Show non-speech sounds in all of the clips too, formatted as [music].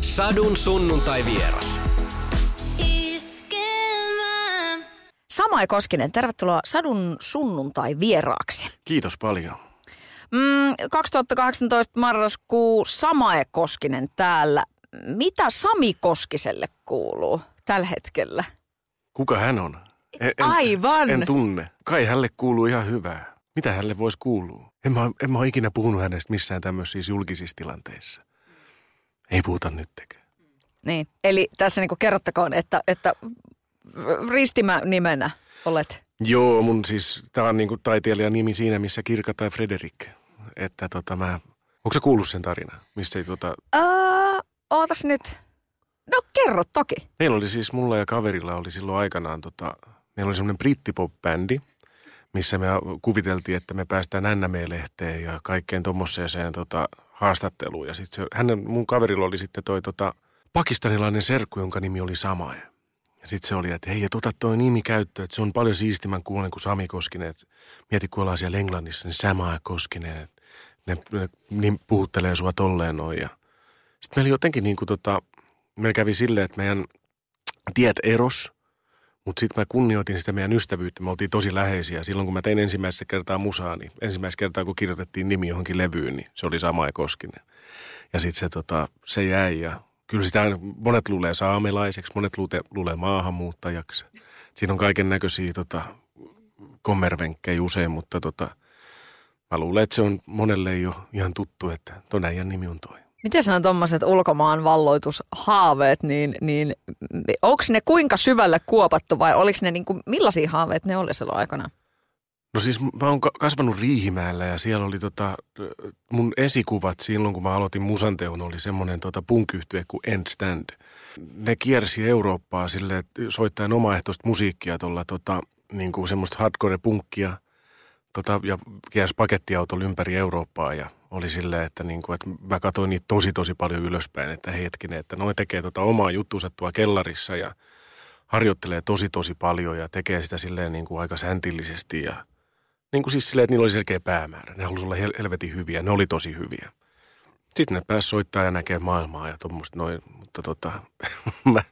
Sadun sunnuntai vieras. Samae Koskinen, tervetuloa Sadun sunnuntai vieraaksi. Kiitos paljon. Mm, 2018 marraskuu Samae Koskinen täällä. Mitä Sami Koskiselle kuuluu tällä hetkellä? Kuka hän on? En, en, Aivan. En tunne. Kai hänelle kuuluu ihan hyvää. Mitä hänelle voisi kuulua? En mä, en mä ole ikinä puhunut hänestä missään tämmöisissä julkisissa tilanteissa. Ei puhuta nyttekään. Niin, eli tässä niinku kerrottakoon, että, että ristimä nimenä olet. Joo, mun siis, tää on niinku taiteilijan nimi siinä, missä Kirka tai Frederik. Että tota mä, onko se kuullut sen tarina? Missä ei tota, Öö, ootas nyt. No kerro toki. Meillä oli siis, mulla ja kaverilla oli silloin aikanaan, tota, meillä oli semmoinen brittipop-bändi, missä me kuviteltiin, että me päästään NME-lehteen ja kaikkeen tuommoiseen tota, haastatteluun. Ja sitten hänen, mun kaverilla oli sitten toi tota, pakistanilainen serkku, jonka nimi oli Samae. Ja sitten se oli, että hei, et ota toi nimi käyttöön, että se on paljon siistimän kuulen kuin Sami Koskinen. Et mieti, kun ollaan siellä Englannissa, niin Samae Koskinen, ne, ne niin puhuttelee sua tolleen noin. Ja sitten meillä jotenkin niin kuin tota, meillä kävi silleen, että meidän tiet eros, mutta sitten mä kunnioitin sitä meidän ystävyyttä. Me oltiin tosi läheisiä. Silloin kun mä tein ensimmäistä kertaa musaa, niin ensimmäistä kertaa kun kirjoitettiin nimi johonkin levyyn, niin se oli Samae Koskinen. Ja sitten se, tota, se jäi ja kyllä sitä monet luulee saamelaiseksi, monet luulee, luulee maahanmuuttajaksi. Siinä on kaiken näköisiä tota, kommervenkkejä usein, mutta tota, mä luulen, että se on monelle jo ihan tuttu, että ton äijän nimi on toi. Miten on tuommoiset ulkomaan valloitushaaveet, niin, niin onko ne kuinka syvälle kuopattu vai oliko ne niin kuin, millaisia haaveet ne oli silloin aikana? No siis mä oon kasvanut Riihimäellä ja siellä oli tota, mun esikuvat silloin, kun mä aloitin musanteon, oli semmoinen tota punkyhtye kuin End Stand. Ne kiersi Eurooppaa sille, soittaen omaehtoista musiikkia tuolla tota, niin semmoista hardcore-punkkia tota, ja kiersi pakettiautolla ympäri Eurooppaa ja oli silleen, että, niin kuin, että mä katsoin niitä tosi tosi paljon ylöspäin, että hetkinen, että noin tekee tota omaa juttuunsa tuolla kellarissa ja harjoittelee tosi tosi paljon ja tekee sitä silleen niin kuin aika säntillisesti ja niin kuin siis silleen, että niillä oli selkeä päämäärä. Ne halusivat olla hel- helvetin hyviä, ne oli tosi hyviä. Sitten ne pääsi soittaa ja näkee maailmaa ja tuommoista noin, mutta tota, [laughs] mä,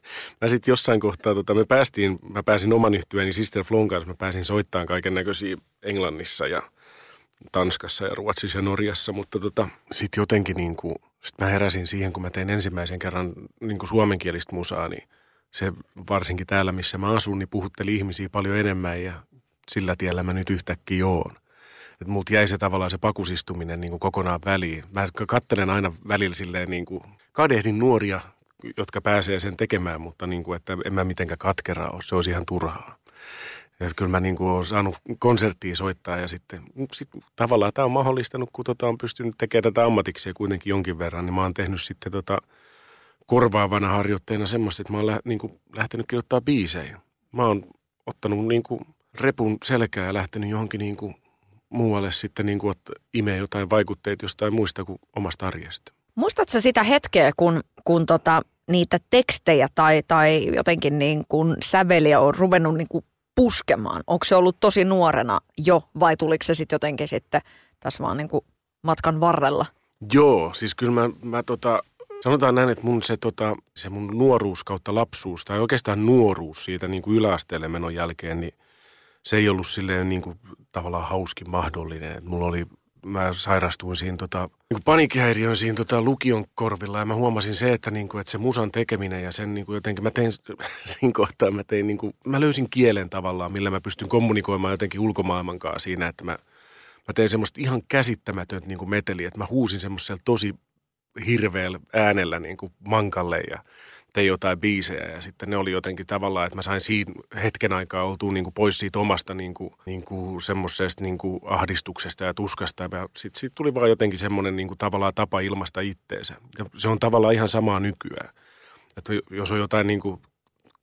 mä sitten jossain kohtaa, tota, me päästiin, mä pääsin oman yhtyeeni Sister Flon kanssa, mä pääsin soittamaan kaiken näköisiä Englannissa ja Tanskassa ja Ruotsissa ja Norjassa, mutta tota, sitten jotenkin niin kuin, sit mä heräsin siihen, kun mä tein ensimmäisen kerran niin kuin suomenkielistä musaa, niin se varsinkin täällä, missä mä asun, niin puhutteli ihmisiä paljon enemmän ja sillä tiellä mä nyt yhtäkkiä oon. Että mut jäi se tavallaan se pakusistuminen niin kuin kokonaan väliin. Mä kattelen aina välillä silleen niin kuin, kadehdin nuoria, jotka pääsee sen tekemään, mutta niin kuin, että en mä mitenkään katkera ole, se olisi ihan turhaa. Ja kyllä mä niin kuin olen saanut konserttia soittaa ja sitten sit tavallaan tämä on mahdollistanut, kun tota on pystynyt tekemään tätä ammatiksi kuitenkin jonkin verran, niin mä oon tehnyt sitten tota korvaavana harjoitteena semmoista, että mä oon lä- niin kuin lähtenyt kirjoittaa biisejä. Mä oon ottanut niin kuin repun selkää ja lähtenyt johonkin niin kuin muualle sitten niin kuin, imee jotain vaikutteita jostain muista kuin omasta arjesta. Muistatko sitä hetkeä, kun, kun tota, niitä tekstejä tai, tai jotenkin niin kuin säveliä on ruvennut niin kuin puskemaan? Onko se ollut tosi nuorena jo vai tuliko se sitten jotenkin sitten tässä vaan niin kuin matkan varrella? Joo, siis kyllä mä, mä tota, sanotaan näin, että mun se, tota, se mun nuoruus kautta lapsuus, tai oikeastaan nuoruus siitä niin kuin yläasteelle menon jälkeen, niin se ei ollut silleen niin kuin, tavallaan hauskin mahdollinen. Et mulla oli, mä sairastuin siinä tota, niin paniikkihäiriöön siinä tota, lukion korvilla ja mä huomasin se, että, niin kuin, että se musan tekeminen ja sen niin kuin jotenkin, mä tein [laughs] siinä kohtaa, mä tein niin kuin, mä löysin kielen tavallaan, millä mä pystyn kommunikoimaan jotenkin ulkomaailman kanssa siinä, että mä, mä tein semmoista ihan käsittämätöntä niin kuin meteliä, että mä huusin semmoisella tosi hirveällä äänellä niin kuin mankalle ja tein jotain biisejä ja sitten ne oli jotenkin tavallaan, että mä sain siinä hetken aikaa oltua niin kuin pois siitä omasta niin kuin, niin kuin semmoisesta niin kuin ahdistuksesta ja tuskasta ja sitten sit tuli vaan jotenkin semmoinen niin kuin tavallaan tapa ilmasta itteensä. Ja se on tavallaan ihan samaa nykyään. Että jos on jotain niin kuin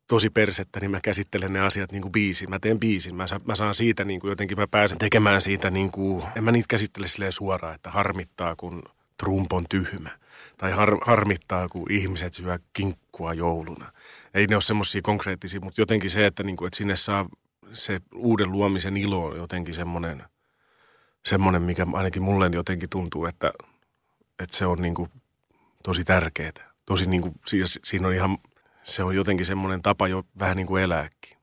tosi persettä, niin mä käsittelen ne asiat niin kuin biisin. Mä teen biisin. Mä, mä saan siitä niin kuin jotenkin, mä pääsen tekemään siitä niin kuin, en mä niitä käsittele silleen suoraan, että harmittaa, kun Trump on tyhmä. Tai har, harmittaa, kun ihmiset syö kinkkua jouluna. Ei ne ole semmoisia konkreettisia, mutta jotenkin se, että, niin kuin, että sinne saa se uuden luomisen ilo on jotenkin semmoinen, semmoinen mikä ainakin mulle jotenkin tuntuu, että, että se on niin kuin tosi tärkeää. tosi niin kuin, siis, siinä on ihan, se on jotenkin semmoinen tapa jo vähän niin kuin elääkin.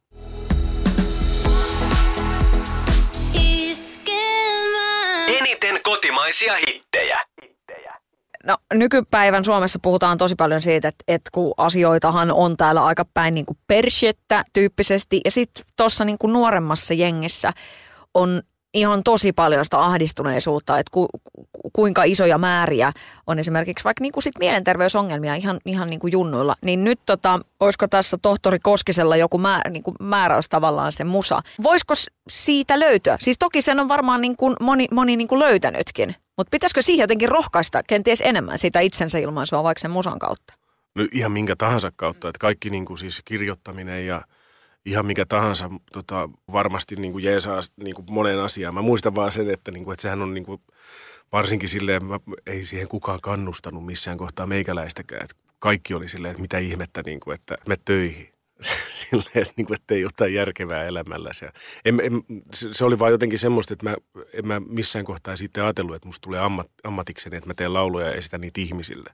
Eniten kotimaisia hittejä. No nykypäivän Suomessa puhutaan tosi paljon siitä, että, että kun asioitahan on täällä aika päin niin kuin tyyppisesti. Ja sitten tuossa niin nuoremmassa jengissä on ihan tosi paljon sitä ahdistuneisuutta, että ku, ku, kuinka isoja määriä on esimerkiksi vaikka niin kuin sit mielenterveysongelmia ihan, ihan niin kuin junnuilla. Niin nyt tota, olisiko tässä tohtori Koskisella joku määr, niin kuin määräys tavallaan se musa. Voisiko siitä löytyä? Siis toki sen on varmaan niin kuin moni, moni niin kuin löytänytkin. Mutta pitäisikö siihen jotenkin rohkaista kenties enemmän sitä itsensä ilmaisua vaikka sen musan kautta? No ihan minkä tahansa kautta, että kaikki niin kuin siis kirjoittaminen ja ihan mikä tahansa tota, varmasti niin kuin jeesaa niin kuin moneen asiaan. Mä muistan vaan sen, että, niin kuin, että sehän on niin kuin, varsinkin silleen, mä, ei siihen kukaan kannustanut missään kohtaa meikäläistäkään. Että kaikki oli silleen, että mitä ihmettä, niin kuin, että me töihin. [laughs] silleen, että, niin kuin, että ei jotain järkevää elämällä. Se, en, en, se oli vaan jotenkin semmoista, että mä, en mä missään kohtaa sitten ajatellut, että musta tulee ammat, ammatikseni, että mä teen lauluja ja esitän niitä ihmisille.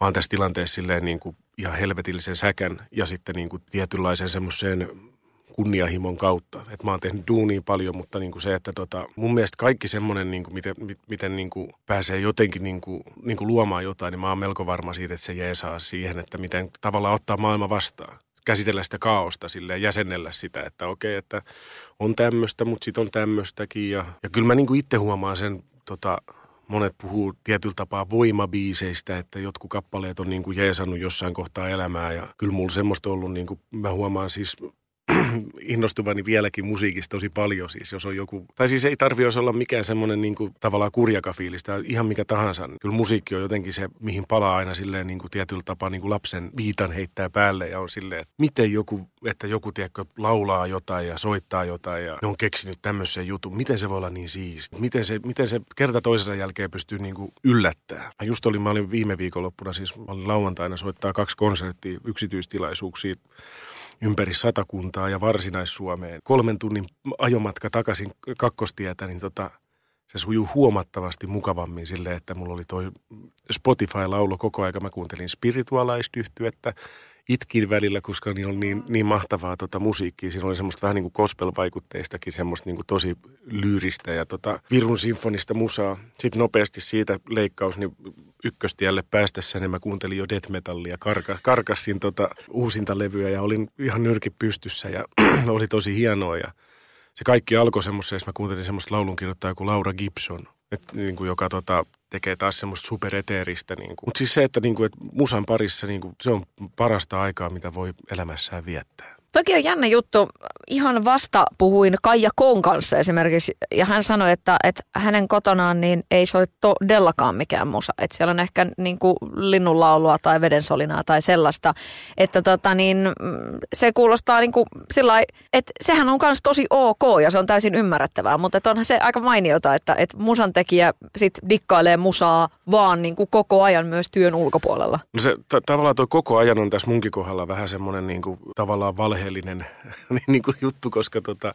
Mä oon tässä tilanteessa silleen niin kuin ihan helvetillisen säkän ja sitten niin kuin tietynlaisen semmoiseen kunniahimon kautta. Et mä oon tehnyt duunia paljon, mutta niin kuin se, että tota, mun mielestä kaikki semmoinen, niin kuin miten, miten niin kuin pääsee jotenkin niin niin kuin luomaan jotain, niin mä oon melko varma siitä, että se jeesaa siihen, että miten tavallaan ottaa maailma vastaan käsitellä sitä kaaosta sille jäsennellä sitä, että okei, että on tämmöistä, mutta sitten on tämmöistäkin. Ja, ja kyllä mä niin kuin itse huomaan sen, tota, monet puhuu tietyllä tapaa voimabiiseistä, että jotkut kappaleet on niin jeesannut jossain kohtaa elämää. Ja kyllä mulla semmoista ollut, niin mä huomaan siis [clears throat] innostuvani vieläkin musiikista tosi paljon. Siis jos on joku, tai siis ei tarvi olla mikään semmoinen niin kuin, tavallaan kurjakafiilis tai ihan mikä tahansa. Kyllä musiikki on jotenkin se, mihin palaa aina silleen niin kuin tietyllä tapaa niin kuin lapsen viitan heittää päälle ja on silleen, että miten joku, että joku tiedätkö, laulaa jotain ja soittaa jotain ja ne on keksinyt tämmöisen jutun. Miten se voi olla niin siisti? Miten se, miten se kerta toisensa jälkeen pystyy niin kuin yllättää? Mä just olin, mä olin viime viikonloppuna, siis mä olin lauantaina soittaa kaksi konserttia, yksityistilaisuuksia ympäri satakuntaa ja Varsinais-Suomeen. Kolmen tunnin ajomatka takaisin kakkostietä, niin tota, se sujuu huomattavasti mukavammin sille, että mulla oli toi Spotify-laulu koko ajan. Mä kuuntelin spiritualaistyhtyettä, itkin välillä, koska niin oli niin, niin mahtavaa tota musiikkia. Siinä oli semmoista vähän niin kuin gospel-vaikutteistakin, semmoista niin kuin tosi lyyristä ja tota Virun sinfonista musaa. Sitten nopeasti siitä leikkaus, niin ykköstielle päästessä, niin mä kuuntelin jo death metallia, karka, karkassin tota uusinta levyä ja olin ihan nyrki pystyssä ja [clears throat] oli tosi hienoa ja se kaikki alkoi semmoisessa, mä kuuntelin semmoista laulunkirjoittajaa kuin Laura Gibson, et, niin kuin, joka tota, tekee taas semmoista supereteeristä. Niin Mutta siis se, että, niin kuin, musan parissa niin kuin, se on parasta aikaa, mitä voi elämässään viettää. Toki on jännä juttu. Ihan vasta puhuin Kaija Koon kanssa esimerkiksi, ja hän sanoi, että, että hänen kotonaan niin ei soi todellakaan mikään musa. Että siellä on ehkä niin kuin linnunlaulua tai vedensolinaa tai sellaista. Että tota, niin, se kuulostaa niin kuin sillä että sehän on myös tosi ok ja se on täysin ymmärrettävää. Mutta onhan se aika mainiota, että, että musan tekijä sit dikkailee musaa vaan niin kuin koko ajan myös työn ulkopuolella. No se t- tavallaan tuo koko ajan on tässä munkin kohdalla vähän semmoinen niin kuin, tavallaan valhe valheellinen [laughs] niin kuin juttu, koska tota,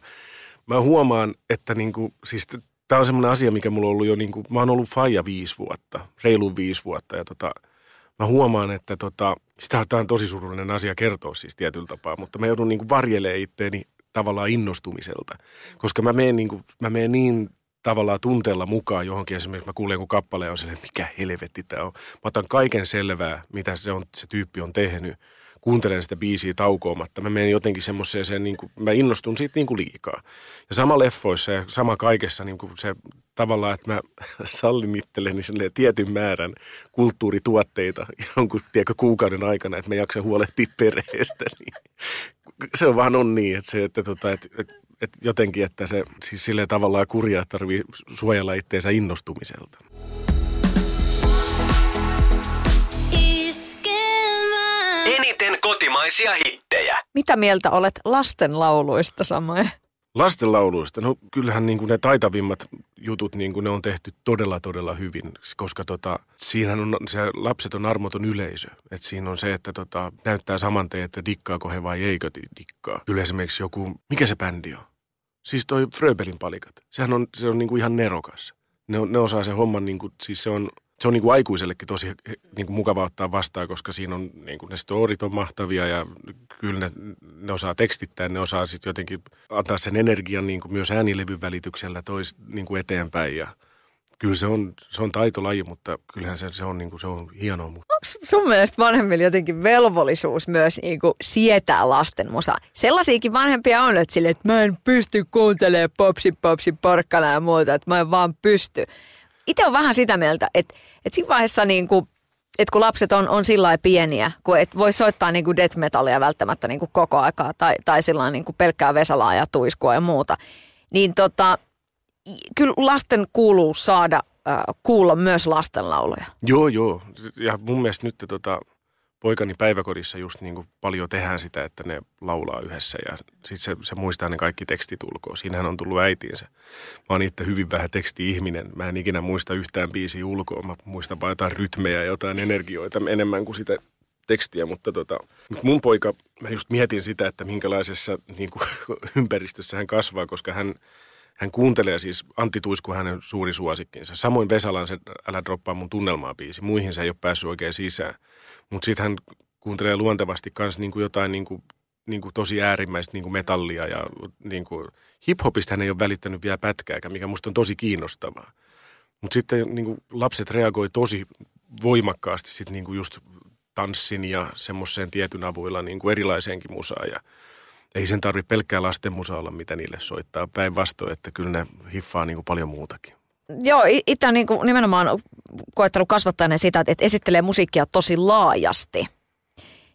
mä huomaan, että niin kuin, siis tämä on semmoinen asia, mikä mulla on ollut jo, niin kuin, mä oon ollut faija viisi vuotta, reilu viisi vuotta ja tota, mä huomaan, että tota, sitä tämä on tosi surullinen asia kertoa siis tietyllä tapaa, mutta mä joudun niin kuin varjelemaan itteeni tavallaan innostumiselta, koska mä menen niin, kuin, mä menen niin tavallaan tunteella mukaan johonkin. Esimerkiksi mä kuulen joku kappale on silleen, mikä helvetti tämä on. Mä otan kaiken selvää, mitä se, on, se tyyppi on tehnyt kuuntelen sitä biisiä taukoamatta. Mä menen jotenkin semmoiseen, niin kuin, mä innostun siitä niin kuin liikaa. Ja sama leffoissa ja sama kaikessa niin kuin se tavallaan, että mä [laughs] sallin itselleni tietyn määrän kulttuurituotteita jonkun tiedätkö, kuukauden aikana, että mä jaksan huolehtia perheestä. [laughs] Niin se on vaan on niin, että, se, että, tota, että, että, jotenkin, että se siis silleen tavallaan kurjaa tarvii suojella itteensä innostumiselta. Kotimaisia hittejä. Mitä mieltä olet lastenlauluista, Samoin? Lastenlauluista, no kyllähän niin kuin ne taitavimmat jutut, niin kuin ne on tehty todella, todella hyvin, koska tota, siinähän on, se lapset on armoton yleisö. Et siinä on se, että tota, näyttää saman tein, että dikkaako he vai eikö dikkaa. Kyllä esimerkiksi joku, mikä se bändi on? Siis toi Fröbelin palikat. Sehän on, se on niin kuin ihan nerokas. Ne, ne osaa se homman, niin kuin, siis se on se on niin kuin aikuisellekin tosi niin kuin mukava ottaa vastaan, koska siinä on niin kuin ne storit on mahtavia ja kyllä ne, ne osaa tekstittää, ne osaa sitten jotenkin antaa sen energian niin kuin myös äänilevyn välityksellä tois niin kuin eteenpäin ja kyllä se on, se on taitolaji, mutta kyllähän se, se on, niin kuin, se on hienoa. Onko sun mielestä vanhemmilla jotenkin velvollisuus myös niin kuin sietää lasten musaa? Sellaisiakin vanhempia on, että, sille, että mä en pysty kuuntelemaan popsi popsi porkkana ja muuta, että mä en vaan pysty itse on vähän sitä mieltä, että, että siinä vaiheessa niin kuin, että kun lapset on, on sillä pieniä, kun et voi soittaa niin kuin death metallia välttämättä niin kuin koko aikaa tai, tai sillä niin kuin pelkkää Vesalaa ja tuiskua ja muuta, niin tota, kyllä lasten kuuluu saada äh, kuulla myös lastenlauluja. Joo, joo. Ja mun mielestä nyt tota, poikani päiväkodissa just niin kuin paljon tehdään sitä, että ne laulaa yhdessä ja sitten se, se muistaa ne kaikki tekstit ulkoa. Siinähän on tullut äitiinsä. Mä oon itse hyvin vähän teksti-ihminen. Mä en ikinä muista yhtään biisiä ulkoa. Mä muistan vain jotain rytmejä ja jotain energioita enemmän kuin sitä tekstiä, mutta tota, mun poika, mä just mietin sitä, että minkälaisessa niin kuin, [laughs] ympäristössä hän kasvaa, koska hän, hän kuuntelee siis Antti Tuisku hänen suuri suosikkinsa. Samoin Vesalan se Älä droppaa mun tunnelmaa biisi. Muihin se ei ole päässyt oikein sisään. Mutta sitten hän kuuntelee luontevasti myös niinku jotain niinku, niinku tosi äärimmäistä niinku metallia ja niinku, hiphopista hän ei ole välittänyt vielä pätkääkään, mikä musta on tosi kiinnostavaa. Mutta sitten niinku, lapset reagoi tosi voimakkaasti sitten niinku just tanssin ja semmoiseen tietyn avuilla niinku erilaiseenkin musaan ja ei sen tarvitse pelkkää lasten musa olla, mitä niille soittaa. Päinvastoin, että kyllä ne hiffaa niin kuin paljon muutakin. Joo, itse on niin kuin nimenomaan koettanut kasvattaa sitä, että esittelee musiikkia tosi laajasti.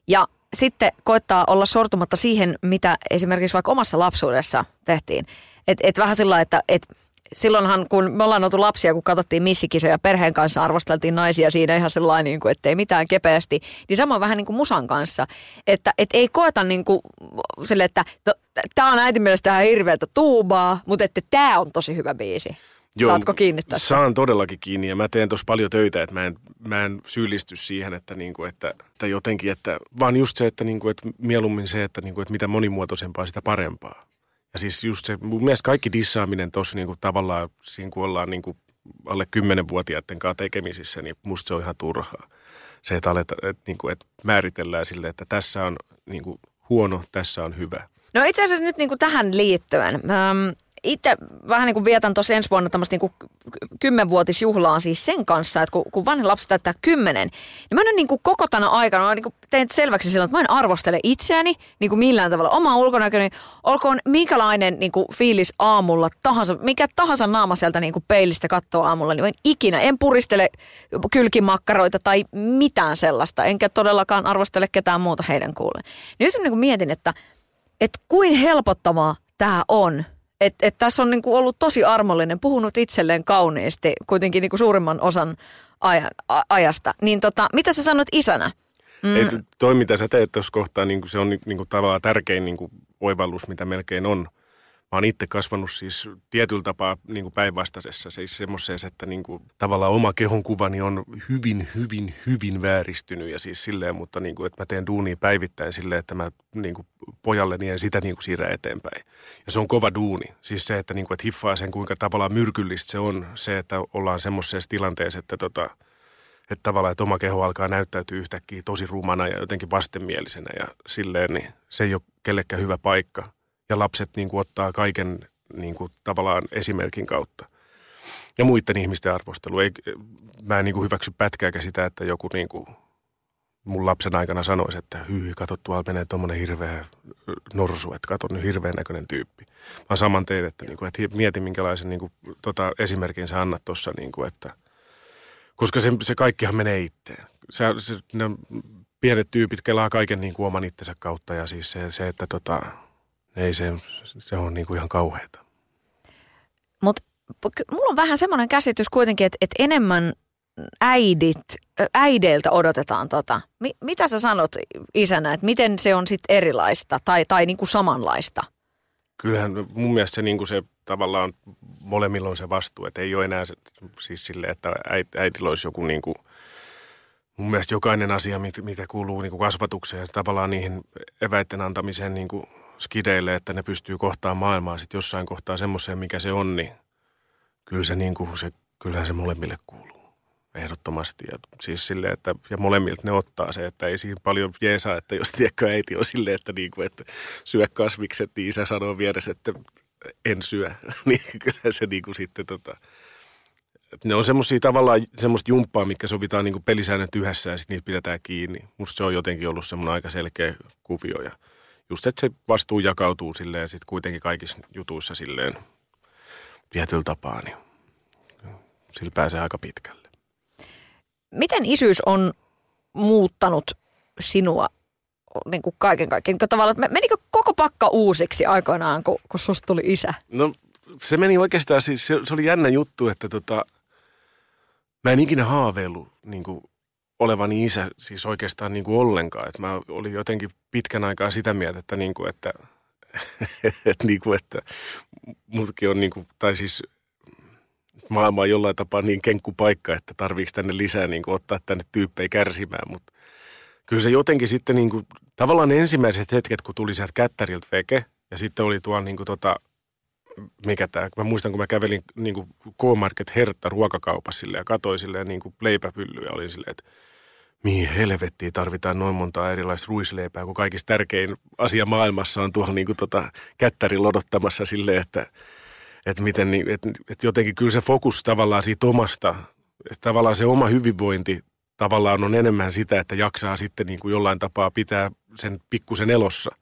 Ja sitten koettaa olla sortumatta siihen, mitä esimerkiksi vaikka omassa lapsuudessa tehtiin. Että et vähän sillä että et silloinhan, kun me ollaan oltu lapsia, kun katsottiin missikisoja perheen kanssa, arvosteltiin naisia siinä ihan sellainen, niin kuin, että ei mitään kepeästi. Niin sama vähän niin kuin musan kanssa, että et ei koeta niin kuin sille, että no, tämä on äitin mielestä ihan hirveältä tuubaa, mutta että tämä on tosi hyvä biisi. Joo, Saatko kiinni tästä? Saan todellakin kiinni ja mä teen tuossa paljon töitä, että mä en, mä en syyllisty siihen, että, niinku, että, että jotenkin, että vaan just se, että, niinku, että mieluummin se, että, niinku, että mitä monimuotoisempaa, sitä parempaa. Ja siis just se, mun mielestä kaikki dissaaminen tuossa niinku, tavallaan, siinä kun ollaan niinku, alle kymmenenvuotiaiden kanssa tekemisissä, niin musta se on ihan turhaa. Se, että, aleta, että, niinku, että määritellään sille, että tässä on niinku, huono, tässä on hyvä. No itse asiassa nyt niinku tähän liittyen. Ähm, itse vähän niin kuin vietän tuossa ensi vuonna tämmöistä niin kymmenvuotisjuhlaa siis sen kanssa, että kun, kun vanhin lapsi täyttää kymmenen, niin mä en niin kuin koko tänä aikana, mä niin kuin tein selväksi silloin, että mä en arvostele itseäni niin kuin millään tavalla. Oma ulkonäköni, olkoon minkälainen niin kuin fiilis aamulla tahansa, mikä tahansa naama sieltä niin kuin peilistä katsoo aamulla, niin en ikinä, en puristele kylkimakkaroita tai mitään sellaista, enkä todellakaan arvostele ketään muuta heidän kuulen. Niin nyt mä niin kuin mietin, että, että kuin helpottavaa tämä on – että et tässä on niinku ollut tosi armollinen, puhunut itselleen kauniisti kuitenkin niinku suurimman osan ajan, a, ajasta. Niin tota, mitä sä sanot isänä? Mm. Et toi, mitä sä teet tuossa kohtaa, niin se on niin kuin tavallaan tärkein niin kuin oivallus, mitä melkein on mä oon itse kasvanut siis tietyllä tapaa niin kuin päinvastaisessa, siis semmoisessa, että niin kuin, tavallaan oma kehonkuvani on hyvin, hyvin, hyvin vääristynyt ja siis silleen, mutta niin kuin, että mä teen duunia päivittäin silleen, että mä niin kuin, pojalle niin sitä niin kuin siirrä eteenpäin. Ja se on kova duuni. Siis se, että, niin kuin, että hiffaa sen, kuinka tavallaan myrkyllistä se on, se, että ollaan semmoisessa tilanteessa, että tota, että tavallaan, että oma keho alkaa näyttäytyä yhtäkkiä tosi rumana ja jotenkin vastenmielisenä ja silleen, niin se ei ole kellekään hyvä paikka ja lapset niin kuin ottaa kaiken niin kuin tavallaan esimerkin kautta. Ja muiden ihmisten arvostelu. Ei, mä en niin kuin hyväksy pätkääkään sitä, että joku niin kuin mun lapsen aikana sanoisi, että hyy, kato tuolla menee tuommoinen hirveä norsu, että kato nyt hirveän näköinen tyyppi. Mä saman tein, että, niin kuin, että mieti minkälaisen niin kuin, tota, esimerkin sä annat tuossa, niin kuin, että koska se, se kaikkihan menee itteen. Se, se, ne pienet tyypit kelaa kaiken niin kuin oman itsensä kautta ja siis se, se että tota, ei se, se on niin kuin ihan kauheata. Mutta mulla on vähän semmoinen käsitys kuitenkin, että, että enemmän äidit, äideiltä odotetaan tota. Mi, mitä sä sanot isänä, että miten se on sitten erilaista tai, tai niin kuin samanlaista? Kyllähän mun mielestä se, niin kuin se tavallaan molemmilla on se vastuu, että ei ole enää se, siis sille, että äidillä olisi joku niin kuin, mun mielestä jokainen asia, mitä kuuluu niin kuin kasvatukseen ja tavallaan niihin eväiden antamiseen niin kuin skideille, että ne pystyy kohtaamaan maailmaa sitten jossain kohtaa semmoiseen, mikä se on, niin kyllä se, niin kuin, se, kyllähän se molemmille kuuluu. ehdottomasti. Ja siis silleen, että ja molemmilta ne ottaa se, että ei siinä paljon jeesaa, että jos tiedätkö äiti on silleen, että, niin kuin, että syö kasvikset, niin isä sanoo vieressä, että en syö. [laughs] niin kyllä se niin kuin sitten tota, ne on semmoisia tavallaan semmoista jumppaa, mikä sovitaan niin pelisäännöt yhdessä ja sitten niitä pidetään kiinni. Musta se on jotenkin ollut semmoinen aika selkeä kuvio ja just, että se vastuu jakautuu silleen ja sitten kuitenkin kaikissa jutuissa silleen tietyllä tapaa, niin sillä pääsee aika pitkälle. Miten isyys on muuttanut sinua niin kuin kaiken kaikkiaan? Niin tavallaan, että menikö koko pakka uusiksi aikoinaan, kun, kun susta tuli isä? No se meni oikeastaan, siis se, se oli jännä juttu, että tota, mä en ikinä haaveillut niin kuin, olevani isä siis oikeastaan niin kuin ollenkaan. Että mä olin jotenkin pitkän aikaa sitä mieltä, että, niin kuin, että, [laughs] että, niin kuin, että mutkin on, niin kuin, tai siis maailma on jollain tapaa niin kenkku paikka, että tarviiko tänne lisää niin kuin, ottaa tänne tyyppejä kärsimään. Mutta kyllä se jotenkin sitten niin kuin, tavallaan ensimmäiset hetket, kun tuli sieltä kättäriltä veke, ja sitten oli tuolla niin kuin, tota, mikä tämä, mä muistan kun mä kävelin niin kuin K-Market Hertta ruokakaupassa ja katsoin silleen niin kuin leipäpyllyä, olin silleen, että mihin helvettiin tarvitaan noin monta erilaista ruisleipää, kun kaikista tärkein asia maailmassa on tuolla niin kuin tota kättärin odottamassa silleen, että, että, miten, niin, että, että jotenkin kyllä se fokus tavallaan siitä omasta, että tavallaan se oma hyvinvointi tavallaan on enemmän sitä, että jaksaa sitten niin kuin jollain tapaa pitää sen pikkusen elossa –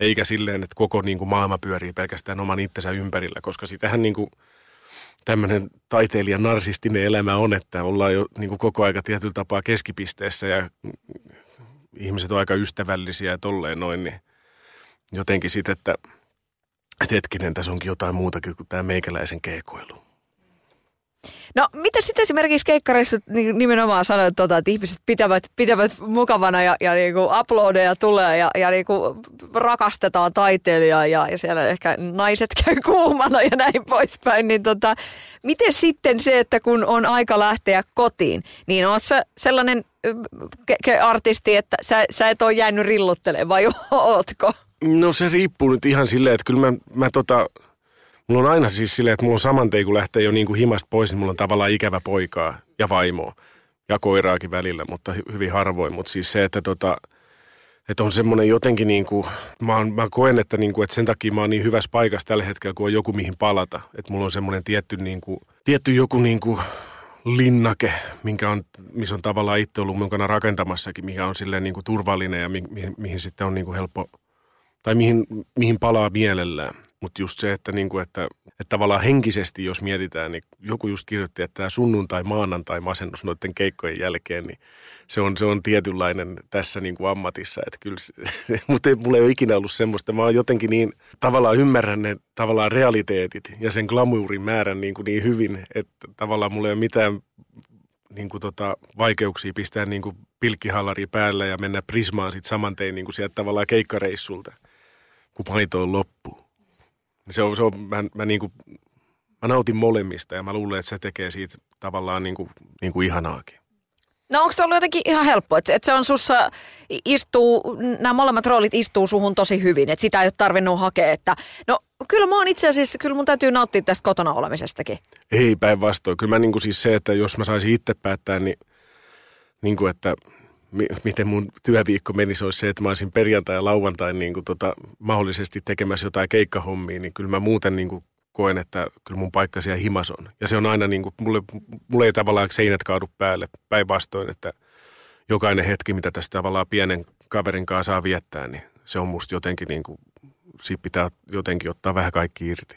eikä silleen, että koko niin kuin maailma pyörii pelkästään oman itsensä ympärillä, koska sitähän niin kuin tämmöinen taiteilijan narsistinen elämä on, että ollaan jo niin kuin koko aika tietyllä tapaa keskipisteessä ja ihmiset on aika ystävällisiä ja tolleen noin, niin jotenkin sitten, että, että hetkinen, tässä onkin jotain muutakin kuin tämä meikäläisen keikoilu. No mitä sitten esimerkiksi keikkareissa nimenomaan sanoit, tota, että ihmiset pitävät, pitävät mukavana ja, ja niin uploadeja tulee ja, ja niin kuin rakastetaan taiteilijaa ja, ja siellä ehkä naiset [laughs] käy kuumana ja näin poispäin. Niin tota, miten sitten se, että kun on aika lähteä kotiin, niin oot sä sellainen ke- ke- artisti, että sä, sä et ole jäänyt rilluttelemaan vai [laughs] ootko? No se riippuu nyt ihan silleen, että kyllä mä, mä tota, Mulla on aina siis silleen, että mulla on saman kun lähtee jo niin kuin himasta pois, niin mulla on tavallaan ikävä poikaa ja vaimoa ja koiraakin välillä, mutta hyvin harvoin. Mutta siis se, että tota, että on semmoinen jotenkin niin kuin, mä, on, mä koen, että, niin kuin, että sen takia mä oon niin hyvässä paikassa tällä hetkellä, kun on joku mihin palata. Että mulla on semmoinen tietty, niin kuin, tietty joku niin kuin linnake, minkä on, missä on tavallaan itse ollut mukana rakentamassakin, mikä on silleen niin kuin turvallinen ja mi, mihin, mihin sitten on niin kuin helppo, tai mihin, mihin palaa mielellään. Mutta just se, että, niinku, että, että tavallaan henkisesti, jos mietitään, niin joku just kirjoitti, että tämä sunnuntai, maanantai masennus noiden keikkojen jälkeen, niin se on, se on tietynlainen tässä niin kuin ammatissa. Että kyllä, [laughs] mutta mulla ei ole ikinä ollut semmoista. Mä oon jotenkin niin, tavallaan ymmärrän ne tavallaan realiteetit ja sen glamourin määrän niin, kuin niin hyvin, että tavallaan mulla ei ole mitään niin kuin tota, vaikeuksia pistää niin kuin pilkkihallari päälle ja mennä Prismaan sitten saman tein niin kuin sieltä tavallaan keikkareissulta, kun maito on loppu. Se on, se on mä, mä, niin kuin, mä nautin molemmista ja mä luulen, että se tekee siitä tavallaan niin kuin, niin kuin ihanaakin. No onko se ollut jotenkin ihan helppo, että, että se on sussa, istuu, nämä molemmat roolit istuu suhun tosi hyvin, että sitä ei ole tarvinnut hakea, että no kyllä mä oon itse asiassa, kyllä mun täytyy nauttia tästä kotona olemisestakin. Ei päinvastoin, kyllä mä niin kuin siis se, että jos mä saisin itse päättää, niin, niin kuin että miten mun työviikko menisi, olisi se, että mä olisin perjantai ja lauantai niin kuin tota, mahdollisesti tekemässä jotain keikkahommia, niin kyllä mä muuten niin kuin koen, että kyllä mun paikka siellä himas on. Ja se on aina niin kuin, mulle, mulle ei tavallaan seinät kaadu päälle päinvastoin, että jokainen hetki, mitä tästä tavallaan pienen kaverin kanssa saa viettää, niin se on musta jotenkin niin kuin, siitä pitää jotenkin ottaa vähän kaikki irti.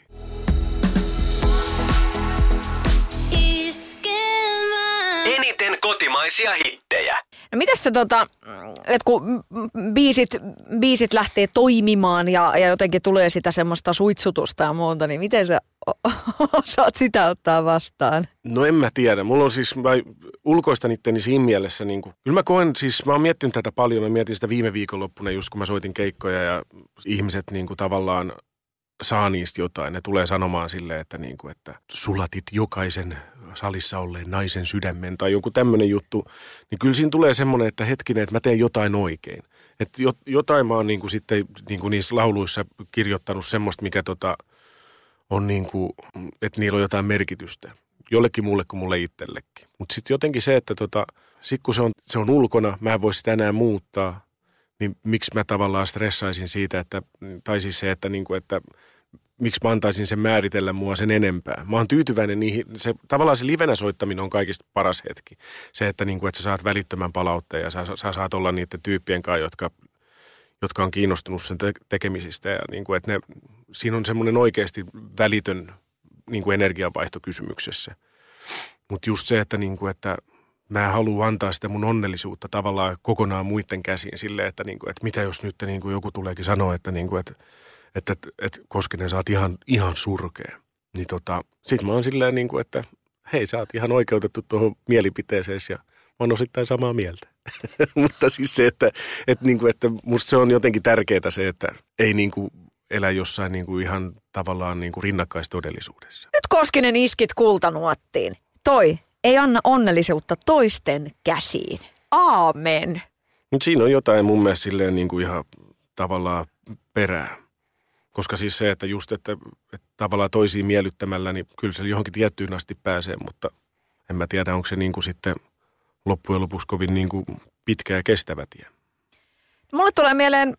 Eniten kotimaisia hittejä. No mitäs se tota, että kun biisit, biisit lähtee toimimaan ja, ja jotenkin tulee sitä semmoista suitsutusta ja muuta, niin miten sä [laughs] osaat sitä ottaa vastaan? No en mä tiedä. Mulla on siis, mä ulkoistan itteni siinä mielessä, niin kuin, kyllä mä koen, siis mä oon miettinyt tätä paljon, mä mietin sitä viime viikonloppuna just kun mä soitin keikkoja ja ihmiset niin kuin tavallaan saa niistä jotain. Ne tulee sanomaan silleen, että, niin kuin, että sulatit jokaisen salissa olleen naisen sydämen tai jonkun tämmöinen juttu, niin kyllä siinä tulee semmoinen, että hetkinen, että mä teen jotain oikein. Että jotain mä oon niin kuin sitten niin kuin niissä lauluissa kirjoittanut semmoista, mikä tota, on niin kuin, että niillä on jotain merkitystä. jollekin muulle kuin mulle itsellekin. Mutta sitten jotenkin se, että tota, sit kun se on, se on ulkona, mä en voi sitä enää muuttaa, niin miksi mä tavallaan stressaisin siitä, että, tai siis se, että, niin kuin, että miksi mä antaisin sen määritellä mua sen enempää. Mä oon tyytyväinen niihin, se, tavallaan se livenä soittaminen on kaikista paras hetki. Se, että, niin kuin, että sä saat välittömän palautteen ja sä, sä saat olla niiden tyyppien kanssa, jotka, jotka on kiinnostunut sen te- tekemisistä. Ja niin kuin, että ne, siinä on semmoinen oikeasti välitön niin kuin energianvaihto kysymyksessä. Mutta just se, että, niin kuin, että mä haluan antaa sitä mun onnellisuutta tavallaan kokonaan muiden käsiin silleen, että, niin kuin, että mitä jos nyt niin kuin joku tuleekin sanoa, että, niin kuin, että, että, että, että Koskinen oot ihan, ihan surkea. Niin tota, sit mä oon silleen, niin kuin, että hei sä oot ihan oikeutettu tuohon mielipiteeseen ja mä oon osittain samaa mieltä. [laughs] Mutta siis se, että, että, niin kuin, että musta se on jotenkin tärkeää se, että ei niin kuin elä jossain niin kuin ihan tavallaan niin kuin rinnakkaistodellisuudessa. Nyt Koskinen iskit kultanuottiin. Toi ei anna onnellisuutta toisten käsiin. Aamen. Mutta siinä on jotain mun mielestä silleen niin kuin ihan tavallaan perää. Koska siis se, että just, että, että tavallaan toisiin miellyttämällä, niin kyllä se johonkin tiettyyn asti pääsee, mutta en mä tiedä, onko se niin kuin sitten loppujen lopuksi kovin niin kuin pitkä ja kestävä tie. Mulle tulee mieleen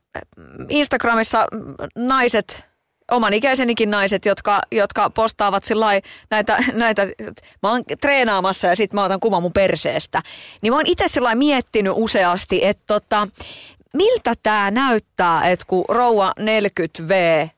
Instagramissa naiset, oman ikäisenikin naiset, jotka, jotka postaavat näitä, [laughs] näitä, mä oon treenaamassa ja sitten mä otan kuvan mun perseestä. Niin mä oon itse sillai miettinyt useasti, että tota, miltä tämä näyttää, että kun rouva 40V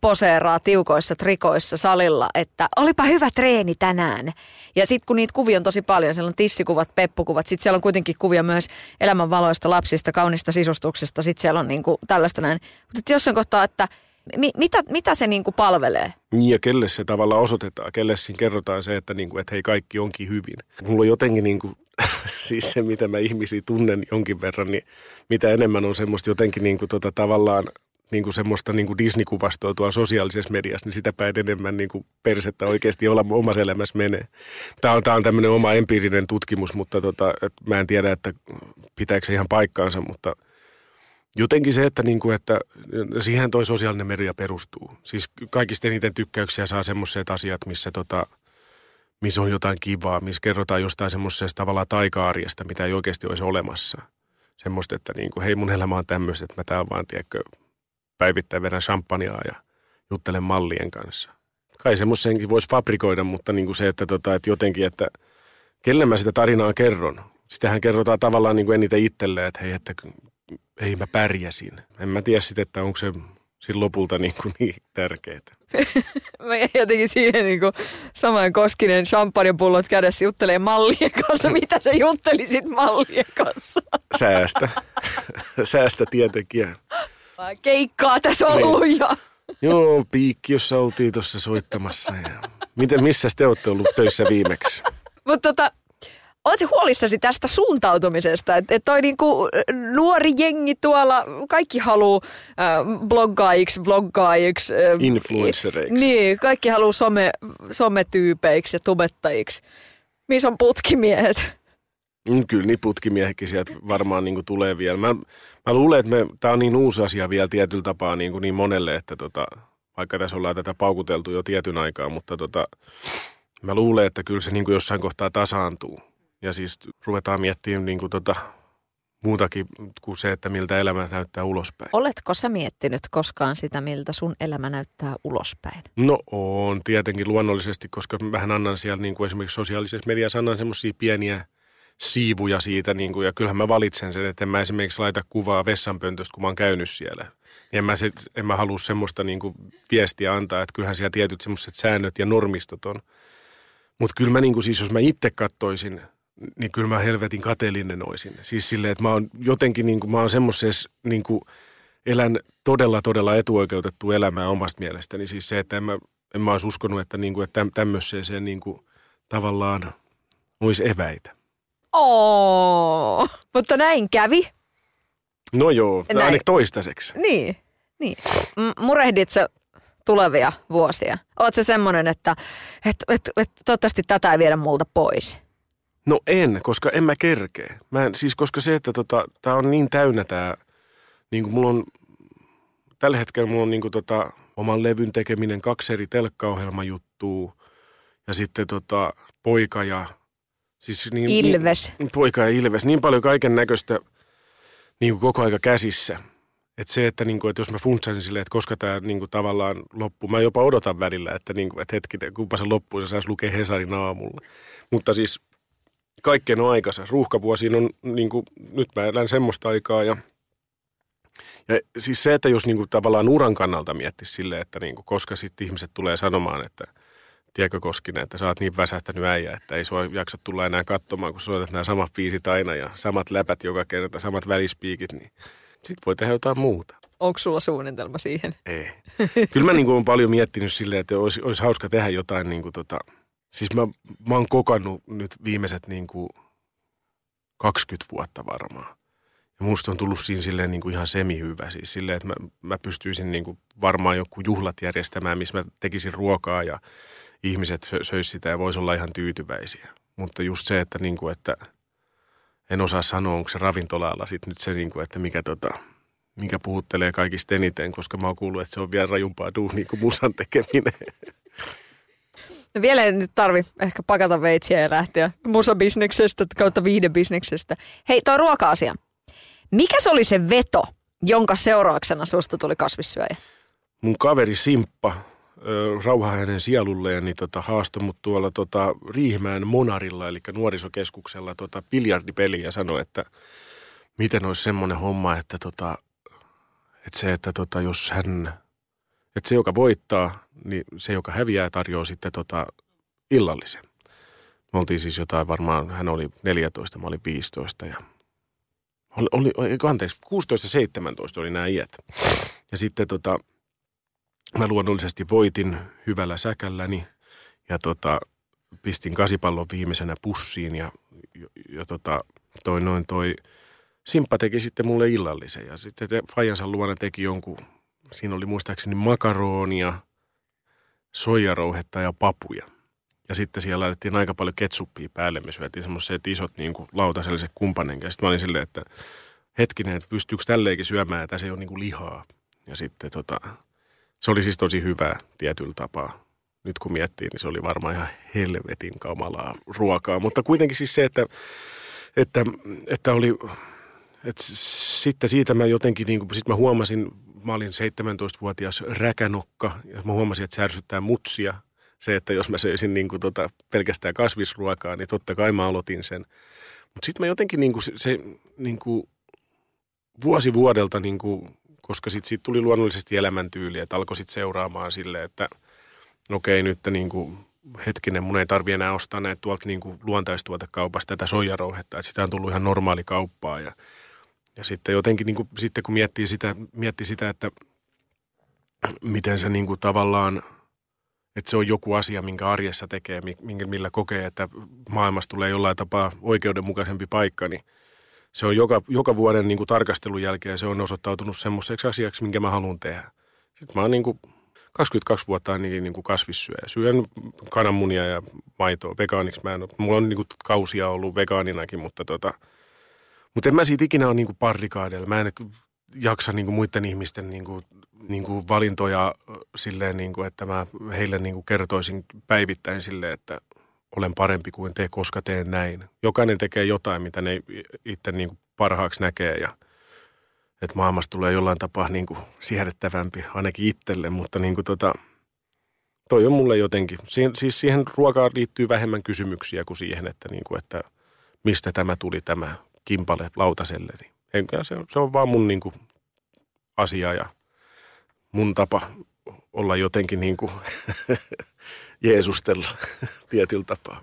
poseeraa tiukoissa trikoissa salilla, että olipa hyvä treeni tänään. Ja sitten kun niitä kuvia on tosi paljon, siellä on tissikuvat, peppukuvat, sitten siellä on kuitenkin kuvia myös elämänvaloista, lapsista, kaunista sisustuksesta, sitten siellä on niinku tällaista näin. Mutta jossain kohtaa, että mi, mitä, mitä se niinku palvelee? Niin ja kelle se tavallaan osoitetaan, kelle siinä kerrotaan se, että, niinku, että hei kaikki onkin hyvin. Mulla on jotenkin niinku, [laughs] siis se, mitä mä ihmisiä tunnen jonkin verran, niin mitä enemmän on semmoista jotenkin niinku tota, tavallaan niin kuin semmoista niin kuin Disney-kuvastoa tuolla sosiaalisessa mediassa, niin sitä päin enemmän niin kuin persettä oikeasti olla omassa elämässä menee. Tämä on, tämä on tämmöinen oma empiirinen tutkimus, mutta tota, mä en tiedä, että pitääkö se ihan paikkaansa, mutta jotenkin se, että, niin kuin, että siihen toi sosiaalinen media perustuu. Siis kaikista eniten tykkäyksiä saa semmoiset asiat, missä tota, missä on jotain kivaa, missä kerrotaan jostain semmoisesta tavallaan taika-arjesta, mitä ei oikeasti olisi olemassa. Semmoista, että niin kuin, hei mun elämä on tämmöistä, että mä täällä vaan, tiedätkö, päivittäin vedän champagnea ja juttelen mallien kanssa. Kai semmoisenkin voisi fabrikoida, mutta niin kuin se, että, tota, että jotenkin, että kelle mä sitä tarinaa kerron. Sitähän kerrotaan tavallaan niin kuin eniten itselleen, että hei, että hei mä pärjäsin. En mä tiedä sitten, että onko se siinä lopulta niin, kuin niin tärkeää. [laughs] mä jotenkin siihen niin kuin saman koskinen champagnepullot kädessä juttelee mallien kanssa. Mitä sä juttelisit mallien kanssa? Säästä. [laughs] Säästä tietenkin keikkaa tässä on ollut niin. ja... Joo, piikki, jossa oltiin tuossa soittamassa. Ja... Miten, missä te olette ollut töissä viimeksi? Mutta tota, Oletko huolissasi tästä suuntautumisesta, että et toi niinku nuori jengi tuolla, kaikki haluaa äh, bloggaajiksi, vloggaajiksi. Äh, Influencereiksi. Niin, kaikki haluaa some, sometyypeiksi ja tubettajiksi. Missä on putkimiehet? Mm, kyllä niin putkimiehekin sieltä varmaan niin tulee vielä. Mä, mä luulen, että tämä on niin uusi asia vielä tietyllä tapaa niin, kuin niin monelle, että tota, vaikka tässä ollaan tätä paukuteltu jo tietyn aikaa, mutta tota, mä luulen, että kyllä se niin kuin jossain kohtaa tasaantuu. Ja siis ruvetaan miettimään niin kuin tota, muutakin kuin se, että miltä elämä näyttää ulospäin. Oletko sä miettinyt koskaan sitä, miltä sun elämä näyttää ulospäin? No on tietenkin luonnollisesti, koska vähän annan siellä niin kuin esimerkiksi sosiaalisessa mediassa annan semmoisia pieniä – siivuja siitä, niin kuin, ja kyllähän mä valitsen sen, että en mä esimerkiksi laita kuvaa vessanpöntöstä, kun mä oon käynyt siellä. En mä, se, en mä halua semmoista niin kuin, viestiä antaa, että kyllähän siellä tietyt semmoiset säännöt ja normistot on. Mutta kyllä mä niin kuin, siis jos mä itse kattoisin, niin kyllä mä helvetin kateellinen olisin. Siis silleen, että mä oon jotenkin niin kuin, mä oon semmoisessa niin kuin, elän todella, todella etuoikeutettu elämää omasta mielestäni. Siis se, että en mä, en mä olisi uskonut, että, niin kuin, että tämmöiseen niin kuin, tavallaan olisi eväitä. Oo, mutta näin kävi. No joo, näin. ainakin toistaiseksi. Niin, niin. M- murehdit sä tulevia vuosia? Oot se semmoinen, että et, et, et, toivottavasti tätä ei viedä multa pois? No en, koska en mä kerkee. Mä en, siis koska se, että tota, tää on niin täynnä tää, niin kuin mulla on, tällä hetkellä mulla on niin kuin tota, oman levyn tekeminen, kaksi eri telkkaohjelmajuttua ja sitten tota, poika ja... Siis niin, Ilves. Niin, poika ja Ilves. Niin paljon kaiken näköistä niin kuin koko aika käsissä. Että se, että, niin kuin, että jos mä funtsaisin silleen, että koska tämä niin kuin, tavallaan loppuu, mä jopa odotan välillä, että, niin kuin, että hetkinen, kumpa se loppuu, se saisi lukea Hesarin aamulla. Mutta siis kaikkeen on aikansa. Ruuhkavuosiin on, niin kuin, nyt mä elän semmoista aikaa ja, ja siis se, että jos niin kuin, tavallaan uran kannalta miettisi silleen, että niin kuin, koska sitten ihmiset tulee sanomaan, että tiedätkö Koskinen, että sä oot niin väsähtänyt äijä, että ei sua jaksa tulla enää katsomaan, kun soitat nämä samat biisit aina ja samat läpät joka kerta, samat välispiikit, niin sitten voi tehdä jotain muuta. Onko sulla suunnitelma siihen? Ei. Kyllä mä niin kuin olen paljon miettinyt silleen, että olisi, olisi hauska tehdä jotain niin kuin tota, Siis mä, mä oon kokannut nyt viimeiset niin kuin 20 vuotta varmaan. Ja musta on tullut siinä silleen niin kuin ihan semihyvä. Siis silleen, että mä, mä pystyisin niin kuin varmaan joku juhlat järjestämään, missä mä tekisin ruokaa ja ihmiset söis sitä ja voisi olla ihan tyytyväisiä. Mutta just se, että, niin kuin, että en osaa sanoa, onko se ravintolalla sit nyt se, niin kuin, että mikä, tota, mikä puhuttelee kaikista eniten, koska mä oon kuullut, että se on vielä rajumpaa duunia kuin musan tekeminen. [laughs] No vielä ei nyt tarvi ehkä pakata veitsiä ja lähteä musabisneksestä kautta viihdebisneksestä. Hei, toi ruoka-asia. Mikä se oli se veto, jonka seurauksena susta tuli kasvissyöjä? Mun kaveri Simppa, rauha hänen sielulleen, niin tota, haastoi mut tuolla tota, Riihmään Monarilla, eli nuorisokeskuksella, tota, biljardipeliä ja sanoi, että miten olisi semmoinen homma, että, tota, että se, että tota, jos hän, että se, joka voittaa, niin se, joka häviää, tarjoaa sitten tota illallisen. Me oltiin siis jotain varmaan, hän oli 14, mä olin 15 ja oli, oli anteeksi, 16-17 oli nämä iät. Ja sitten tota, mä luonnollisesti voitin hyvällä säkälläni ja tota, pistin kasipallon viimeisenä pussiin ja, ja, ja tota, toi noin toi Simppa teki sitten mulle illallisen ja sitten Fajansa luona teki jonkun, siinä oli muistaakseni makaronia – soijarouhetta ja papuja. Ja sitten siellä laitettiin aika paljon ketsuppia päälle. Me syötiin semmoiset isot niin kuin lautaselliset kumpanen. Ja sitten mä olin silleen, että hetkinen, että pystyykö tälleenkin syömään, että se ei ole niin kuin lihaa. Ja sitten tota, se oli siis tosi hyvää tietyllä tapaa. Nyt kun miettii, niin se oli varmaan ihan helvetin kamalaa ruokaa. Mutta kuitenkin siis se, että, että, että oli, että sitten siitä mä jotenkin, niin kuin, sit mä huomasin mä olin 17-vuotias räkänokka ja mä huomasin, että se ärsyttää mutsia. Se, että jos mä söisin niin kuin tota pelkästään kasvisruokaa, niin totta kai mä aloitin sen. Mutta sitten mä jotenkin niin kuin se, se niin kuin vuosi vuodelta, niin kuin, koska sitten sit tuli luonnollisesti elämäntyyli, että alkoi sitten seuraamaan silleen, että okei nyt niin kuin, hetkinen, mun ei tarvi enää ostaa näitä tuolta niin kuin luontaistuotekaupasta tätä soijarouhetta, että sitä on tullut ihan normaali kauppaa ja ja sitten jotenkin niin kuin, sitten kun miettii sitä, miettii sitä, että miten se niin kuin tavallaan, että se on joku asia, minkä arjessa tekee, minkä, millä kokee, että maailmasta tulee jollain tapaa oikeudenmukaisempi paikka, niin se on joka, joka vuoden niin kuin tarkastelun jälkeen se on osoittautunut semmoiseksi asiaksi, minkä mä haluan tehdä. Sitten mä oon niin kuin 22 vuotta ainakin niin kuin kasvissyöjä. Syön kananmunia ja maitoa vegaaniksi. Mä en, mulla on niin kuin kausia ollut vegaaninakin, mutta tota, mutta en mä siitä ikinä ole niinku parrikaadeilla. Mä en jaksa niinku muiden ihmisten niinku, niinku valintoja silleen, niinku, että mä heille niinku kertoisin päivittäin silleen, että olen parempi kuin te, koska teen näin. Jokainen tekee jotain, mitä ne itse niinku parhaaksi näkee ja että maailmasta tulee jollain tapaa niinku siedettävämpi ainakin itselle, mutta niinku tota, toi on mulle jotenkin, siis siihen ruokaan liittyy vähemmän kysymyksiä kuin siihen, että, niinku, että mistä tämä tuli tämä kimpale lautaselle. Niin enkä, se, se on vaan mun niin kuin, asia ja mun tapa olla jotenkin niin kuin [laughs] Jeesustella [laughs] tietyllä tapaa.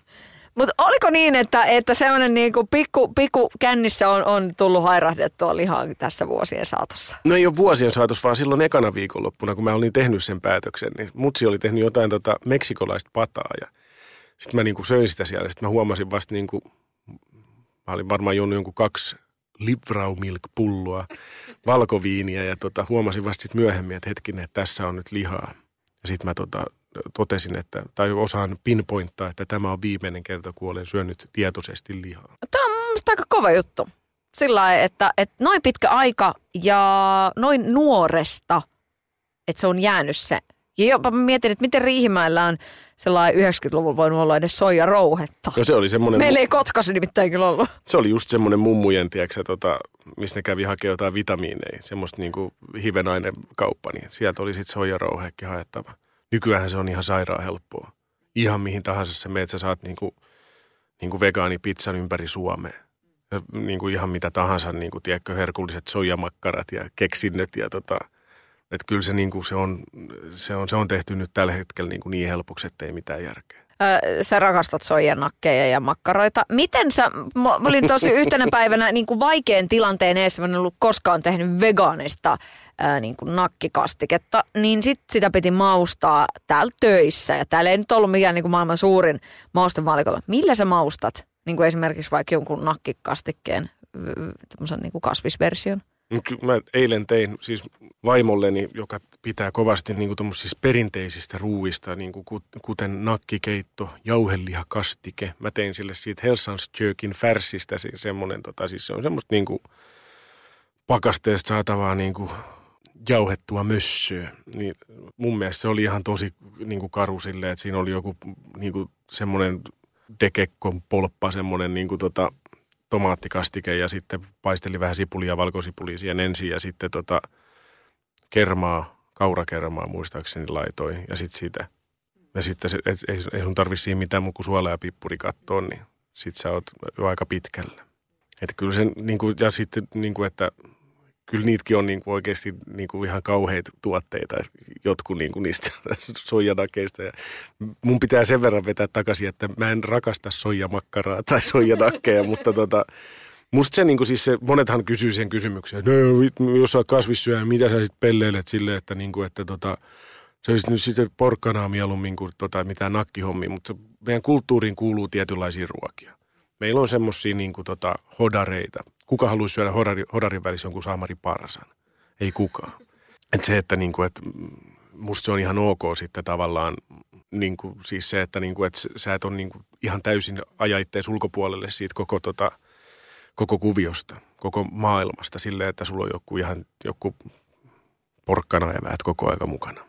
Mutta oliko niin, että, että semmoinen niinku pikku, pikku kännissä on, on tullut hairahdettua lihaa tässä vuosien saatossa? No ei ole vuosien saatossa, vaan silloin ekana viikonloppuna, kun mä olin tehnyt sen päätöksen, niin mutsi oli tehnyt jotain tota meksikolaista pataa ja sitten mä niinku söin sitä siellä. Sitten mä huomasin vasta niinku Mä olin varmaan juonut jonkun kaksi Livrau-milk-pulloa, valkoviiniä ja tota, huomasin vasta myöhemmin, että hetkinen, että tässä on nyt lihaa. Ja sitten mä tota, totesin, että, tai osaan pinpointtaa, että tämä on viimeinen kerta, kun olen syönyt tietoisesti lihaa. Tämä on mun aika kova juttu. Sillä lailla, että, että noin pitkä aika ja noin nuoresta, että se on jäänyt se Ja jopa mä mietin, että miten Riihimäellä on sellainen 90-luvulla voinut olla edes soijarouhetta. No se oli semmoinen... Meillä ei Kotkassa nimittäin kyllä ollut. Se oli just semmoinen mummujen, tiedätkö, tota, missä ne kävi hakemaan jotain vitamiineja, semmoista niinku hivenainen kauppa, niin sieltä oli sitten soijarouheekki haettava. Nykyään se on ihan sairaan helppoa. Ihan mihin tahansa se meet, sä saat niinku, niinku vegaanipizzan ympäri Suomea. Ja niinku ihan mitä tahansa, niinku, tiedätkö, herkulliset soijamakkarat ja keksinnöt ja tota, että kyllä se, niinku, se, on, se, on, se on tehty nyt tällä hetkellä niinku niin helpoksi, että ei mitään järkeä. Ö, sä rakastat soijanakkeja ja makkaroita. Miten sä, mä olin tosi [laughs] yhtenä päivänä niin kuin vaikean tilanteen eessä, mä en ollut koskaan tehnyt vegaanista ää, niin kuin nakkikastiketta, niin sit sitä piti maustaa täällä töissä. Ja täällä ei nyt ollut mikään niin kuin maailman suurin maustevalikoima. Millä sä maustat niin kuin esimerkiksi vaikka jonkun nakkikastikkeen, tämmöisen niin kuin kasvisversion? Mä eilen tein siis vaimolleni, joka pitää kovasti niin kuin perinteisistä ruuista, niin kuin kuten nakkikeitto, jauhelihakastike. Mä tein sille siitä Helsans Jerkin färsistä siis semmoinen, tota, siis se on semmoista niin kuin pakasteesta saatavaa niin kuin jauhettua mössöä. Niin mun mielestä se oli ihan tosi niin kuin karu silleen, että siinä oli joku niin kuin semmoinen dekekkon polppa, semmoinen niin kuin tota, tomaattikastike ja sitten paisteli vähän sipulia, valkosipulia siihen ensin ja sitten tota, kermaa, kaurakermaa muistaakseni laitoi ja sitten siitä. Ja sitten se, et, ei, ei sun tarvi siihen mitään muuta kuin suola ja pippuri katsoa, niin sitten sä oot jo aika pitkällä. Että kyllä sen, niin kuin, ja sitten niin kuin, että kyllä niitäkin on niin kuin oikeasti niin kuin ihan kauheita tuotteita, jotkut niin kuin niistä [laughs] soijanakeista. Ja mun pitää sen verran vetää takaisin, että mä en rakasta soijamakkaraa tai [laughs] soijanakkeja, mutta tota, musta se, niin kuin siis se, monethan kysyy sen kysymyksen, että no, jos sä kasvissyöjä, mitä sä sitten pelleilet silleen, että, niin kuin, että tota, se olisi nyt sitten porkkanaa mieluummin kuin tota, mitään nakkihommia, mutta meidän kulttuuriin kuuluu tietynlaisia ruokia. Meillä on semmoisia niin kuin, tota, hodareita, kuka haluaisi syödä hodari, hodarin välissä jonkun saamari parsan? Ei kukaan. Et se, että niinku, et musta se on ihan ok sitten tavallaan, niinku, siis se, että niinku, et sä et ole niinku ihan täysin aja ulkopuolelle siitä koko, tota, koko kuviosta, koko maailmasta silleen, että sulla on joku ihan joku porkkana ja koko aika mukana.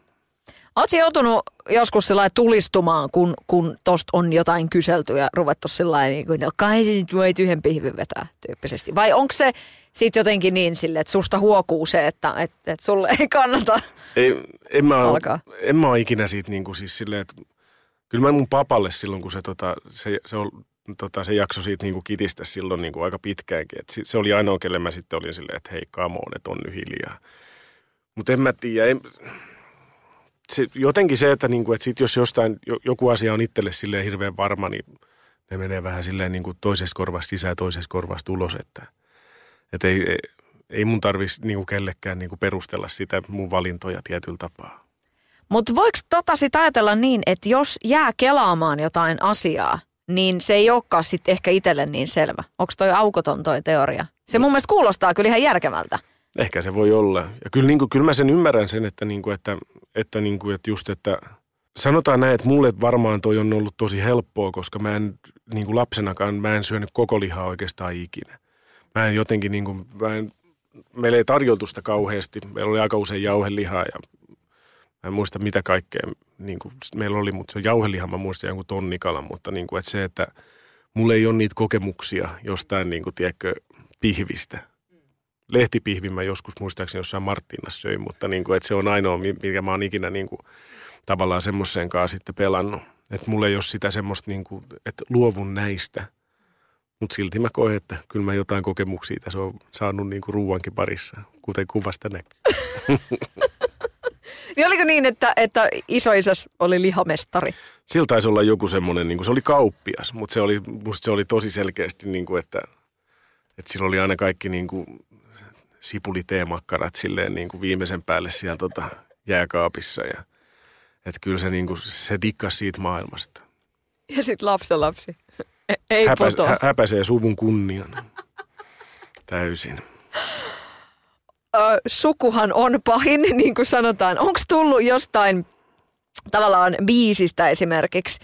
Oletko joutunut joskus sillä tulistumaan, kun, kun tosta on jotain kyselty ja ruvettu sillä niin kuin, no kai se nyt voi yhden pihvin vetää tyyppisesti. Vai onko se sitten jotenkin niin sille, että susta huokuu se, että, että, että sulle ei kannata ei, en mä alkaa? En mä ole ikinä siitä niin kuin siis silleen, että kyllä mä mun papalle silloin, kun se, tota, se, se, on, tota, se jakso siitä niin kuin kitistä silloin niin kuin aika pitkäänkin. Et se oli ainoa, kelle mä sitten olin silleen, että hei come on, että on nyt hiljaa. Mutta en mä tiedä, en, se, jotenkin se, että, niinku, että sit jos jostain joku asia on itselle silleen hirveän varma, niin ne menee vähän silleen niin kuin toisesta korvasta sisään ja toisesta korvasta ulos, että, että ei, ei, ei mun tarvitsisi niin kellekään niin kuin perustella sitä mun valintoja tietyllä tapaa. Mutta voiko tota sit ajatella niin, että jos jää kelaamaan jotain asiaa, niin se ei olekaan sitten ehkä itselle niin selvä. Onko toi aukoton toi teoria? Se mun mielestä kuulostaa kyllä ihan järkevältä. Ehkä se voi olla. Ja kyllä, niin kuin, kyllä mä sen ymmärrän sen, että, niin kuin, että, että, niin kuin, että just, että sanotaan näin, että mulle varmaan toi on ollut tosi helppoa, koska mä en niin kuin lapsenakaan, mä en syönyt koko lihaa oikeastaan ikinä. Mä en jotenkin, niin kuin, mä en, meillä ei tarjoltu sitä kauheasti. Meillä oli aika usein jauhelihaa ja mä en muista mitä kaikkea niin kuin, meillä oli, mutta se jauheliha mä muistan jonkun tonnikalan, mutta niin kuin, että se, että mulla ei ole niitä kokemuksia jostain, niin kuin, tiedätkö, pihvistä – lehtipihvin mä joskus muistaakseni jossain Marttiinassa söin, mutta niin kuin, että se on ainoa, mikä mä oon ikinä niin kuin, tavallaan semmoisen kanssa sitten pelannut. Että mulla ei ole sitä semmoista, niin kuin, että luovun näistä. Mutta silti mä koen, että kyllä mä jotain kokemuksia tässä on saanut niin kuin ruuankin parissa, kuten kuvasta näkyy. [laughs] niin oliko niin, että, että isoisas oli lihamestari? Sillä taisi olla joku semmoinen, niin kuin, se oli kauppias, mutta se oli, musta se oli tosi selkeästi, niin kuin, että, että sillä oli aina kaikki niin kuin, sipuliteemakkarat silleen niin kuin viimeisen päälle siellä tota jääkaapissa. Ja, että kyllä se, niin kuin, se dikkas siitä maailmasta. Ja sitten lapsen lapsi. E, ei Häpäs, hä, häpäisee suvun kunnian. Täysin. Ö, sukuhan on pahin, niin kuin sanotaan. Onko tullut jostain tavallaan biisistä esimerkiksi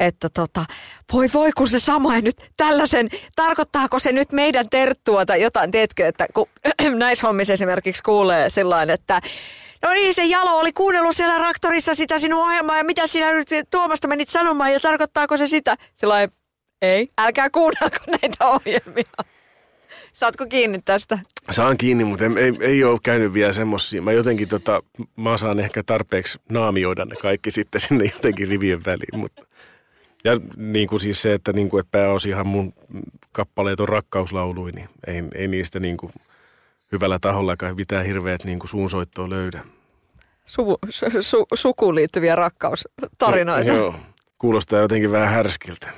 että tota, voi voi kun se sama nyt tällaisen, tarkoittaako se nyt meidän terttua tai jotain, tiedätkö, että kun [clears throat] näissä hommissa esimerkiksi kuulee sellainen, että no niin se Jalo oli kuunnellut siellä raktorissa sitä sinun ohjelmaa ja mitä sinä nyt Tuomasta menit sanomaan ja tarkoittaako se sitä? Sillä ei, älkää kuunnelko näitä ohjelmia. Saatko kiinni tästä? Saan kiinni, mutta ei, ei, ei ole käynyt vielä semmoisia. Mä jotenkin tota, mä saan ehkä tarpeeksi naamioida ne kaikki sitten sinne jotenkin rivien väliin. Mutta. Ja niin kuin siis se, että, niin kuin, että pääosihan mun kappaleet on rakkauslaului, niin ei, ei niistä niin kuin hyvällä tahollakaan mitään hirveät niin kuin suunsoittoa löydä. Su, su, su, sukuun liittyviä rakkaustarinoita. No, joo, kuulostaa jotenkin vähän härskiltä. [laughs]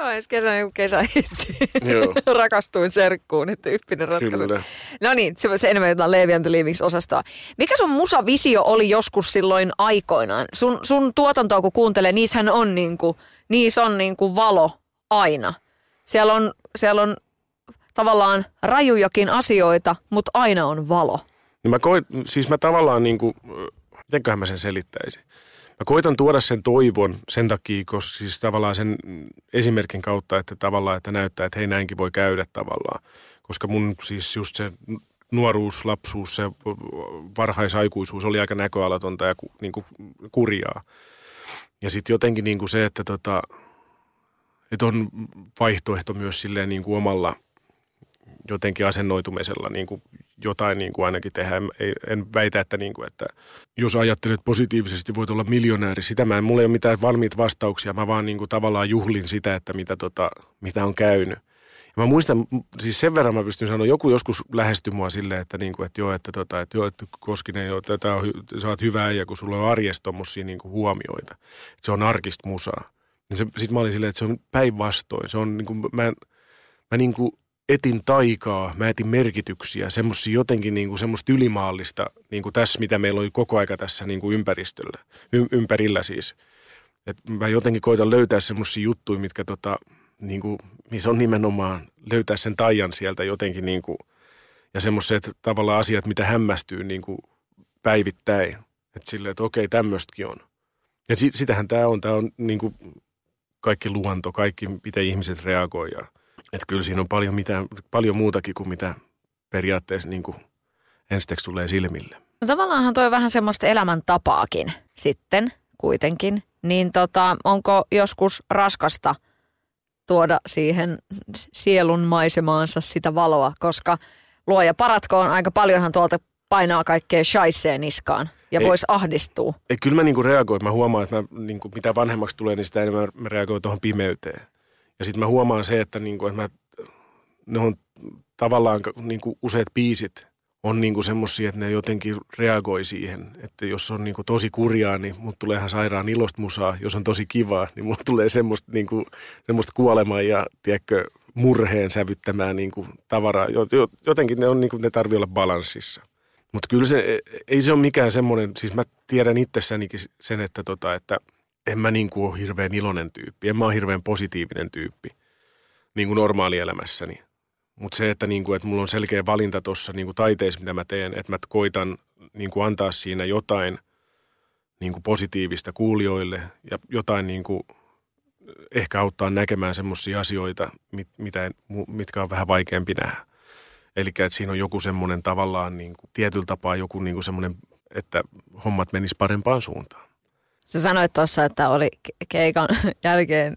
On ensi kesänä joku kesähitti. Joo. [laughs] Rakastuin serkkuun, niin tyyppinen ratkaisu. Kyllä. No niin, se, se enemmän jotain Levi and osastoa. Mikä sun musavisio oli joskus silloin aikoinaan? Sun, sun tuotantoa kun kuuntelee, niissähän on niinku, niissä on niinku valo aina. Siellä on, siellä on tavallaan rajujakin asioita, mutta aina on valo. Niin mä koit, siis mä tavallaan niin kuin, mitenköhän mä sen selittäisin. Mä koitan tuoda sen toivon sen takia, koska siis tavallaan sen esimerkin kautta, että tavallaan, että näyttää, että hei näinkin voi käydä tavallaan. Koska mun siis just se nuoruus, lapsuus, se varhaisaikuisuus oli aika näköalatonta ja ku, niin kuin kurjaa. Ja sitten jotenkin niin kuin se, että tota, että on vaihtoehto myös silleen niin kuin omalla jotenkin asennoitumisella niin kuin jotain niin kuin ainakin tehdä. En, en väitä, että, niin kuin, että jos ajattelet positiivisesti, voit olla miljonääri. Sitä mä en, mulla ei ole mitään valmiita vastauksia. Mä vaan niin kuin tavallaan juhlin sitä, että mitä, tota, mitä on käynyt. Ja mä muistan, siis sen verran mä pystyn sanoa, joku joskus lähestyi mua silleen, että, niin kuin, että joo, että, tota, että, joo, että Koskinen, joo, tätä on, sä oot hyvä ja kun sulla on arjesta tommosia niin kuin huomioita. Että se on arkista musaa. Niin Sitten mä olin silleen, että se on päinvastoin. Se on niin kuin, mä, mä niin kuin etin taikaa, mä etin merkityksiä, semmoisia jotenkin niin kuin semmoista ylimaallista, niin kuin tässä, mitä meillä oli koko aika tässä niin kuin ympäristöllä, y- ympärillä siis. Et mä jotenkin koitan löytää semmoisia juttuja, mitkä tota, niin kuin, missä on nimenomaan löytää sen taian sieltä jotenkin niin kuin, ja semmoiset tavallaan asiat, mitä hämmästyy niin kuin päivittäin. Että silleen, että okei, tämmöistäkin on. Ja sit, sitähän tämä on, tämä on niin kuin kaikki luonto, kaikki, miten ihmiset reagoivat että kyllä siinä on paljon, mitä, paljon muutakin kuin mitä periaatteessa niin kuin ensiksi tulee silmille. No tavallaanhan toi vähän semmoista elämäntapaakin sitten kuitenkin. Niin tota, onko joskus raskasta tuoda siihen sielun maisemaansa sitä valoa, koska luoja paratkoon aika paljonhan tuolta painaa kaikkea shaiseen niskaan ja voisi ahdistua. Ei, kyllä mä niinku reagoin. Mä huomaan, että mä, niinku, mitä vanhemmaksi tulee, niin sitä enemmän mä reagoin tuohon pimeyteen. Ja sitten mä huomaan se, että, niinku, että mä, ne on tavallaan niinku useat biisit on niinku semmoisia, että ne jotenkin reagoi siihen. Että jos on niinku tosi kurjaa, niin mut tulee ihan sairaan ilosta musaa. Jos on tosi kivaa, niin mulla tulee semmoista, niinku, semmoista kuolemaa ja tiedätkö, murheen sävyttämään niinku tavaraa. Jotenkin ne, on, niinku, ne tarvii olla balanssissa. Mutta kyllä se, ei se ole mikään semmoinen, siis mä tiedän itsessänikin sen, että, tota, että – en mä niin kuin ole hirveän iloinen tyyppi. En mä ole hirveän positiivinen tyyppi niin kuin normaalielämässäni. Mutta se, että, niin kuin, että mulla on selkeä valinta tuossa niin taiteessa, mitä mä teen, että mä koitan niin kuin antaa siinä jotain niin kuin positiivista kuulijoille ja jotain niin kuin ehkä auttaa näkemään semmoisia asioita, mit, mitä, mitkä on vähän vaikeampi nähdä. Eli että siinä on joku semmoinen tavallaan niin kuin, tietyllä tapaa joku niin kuin semmoinen, että hommat menis parempaan suuntaan. Sä sanoit tuossa, että oli keikan [laughs] jälkeen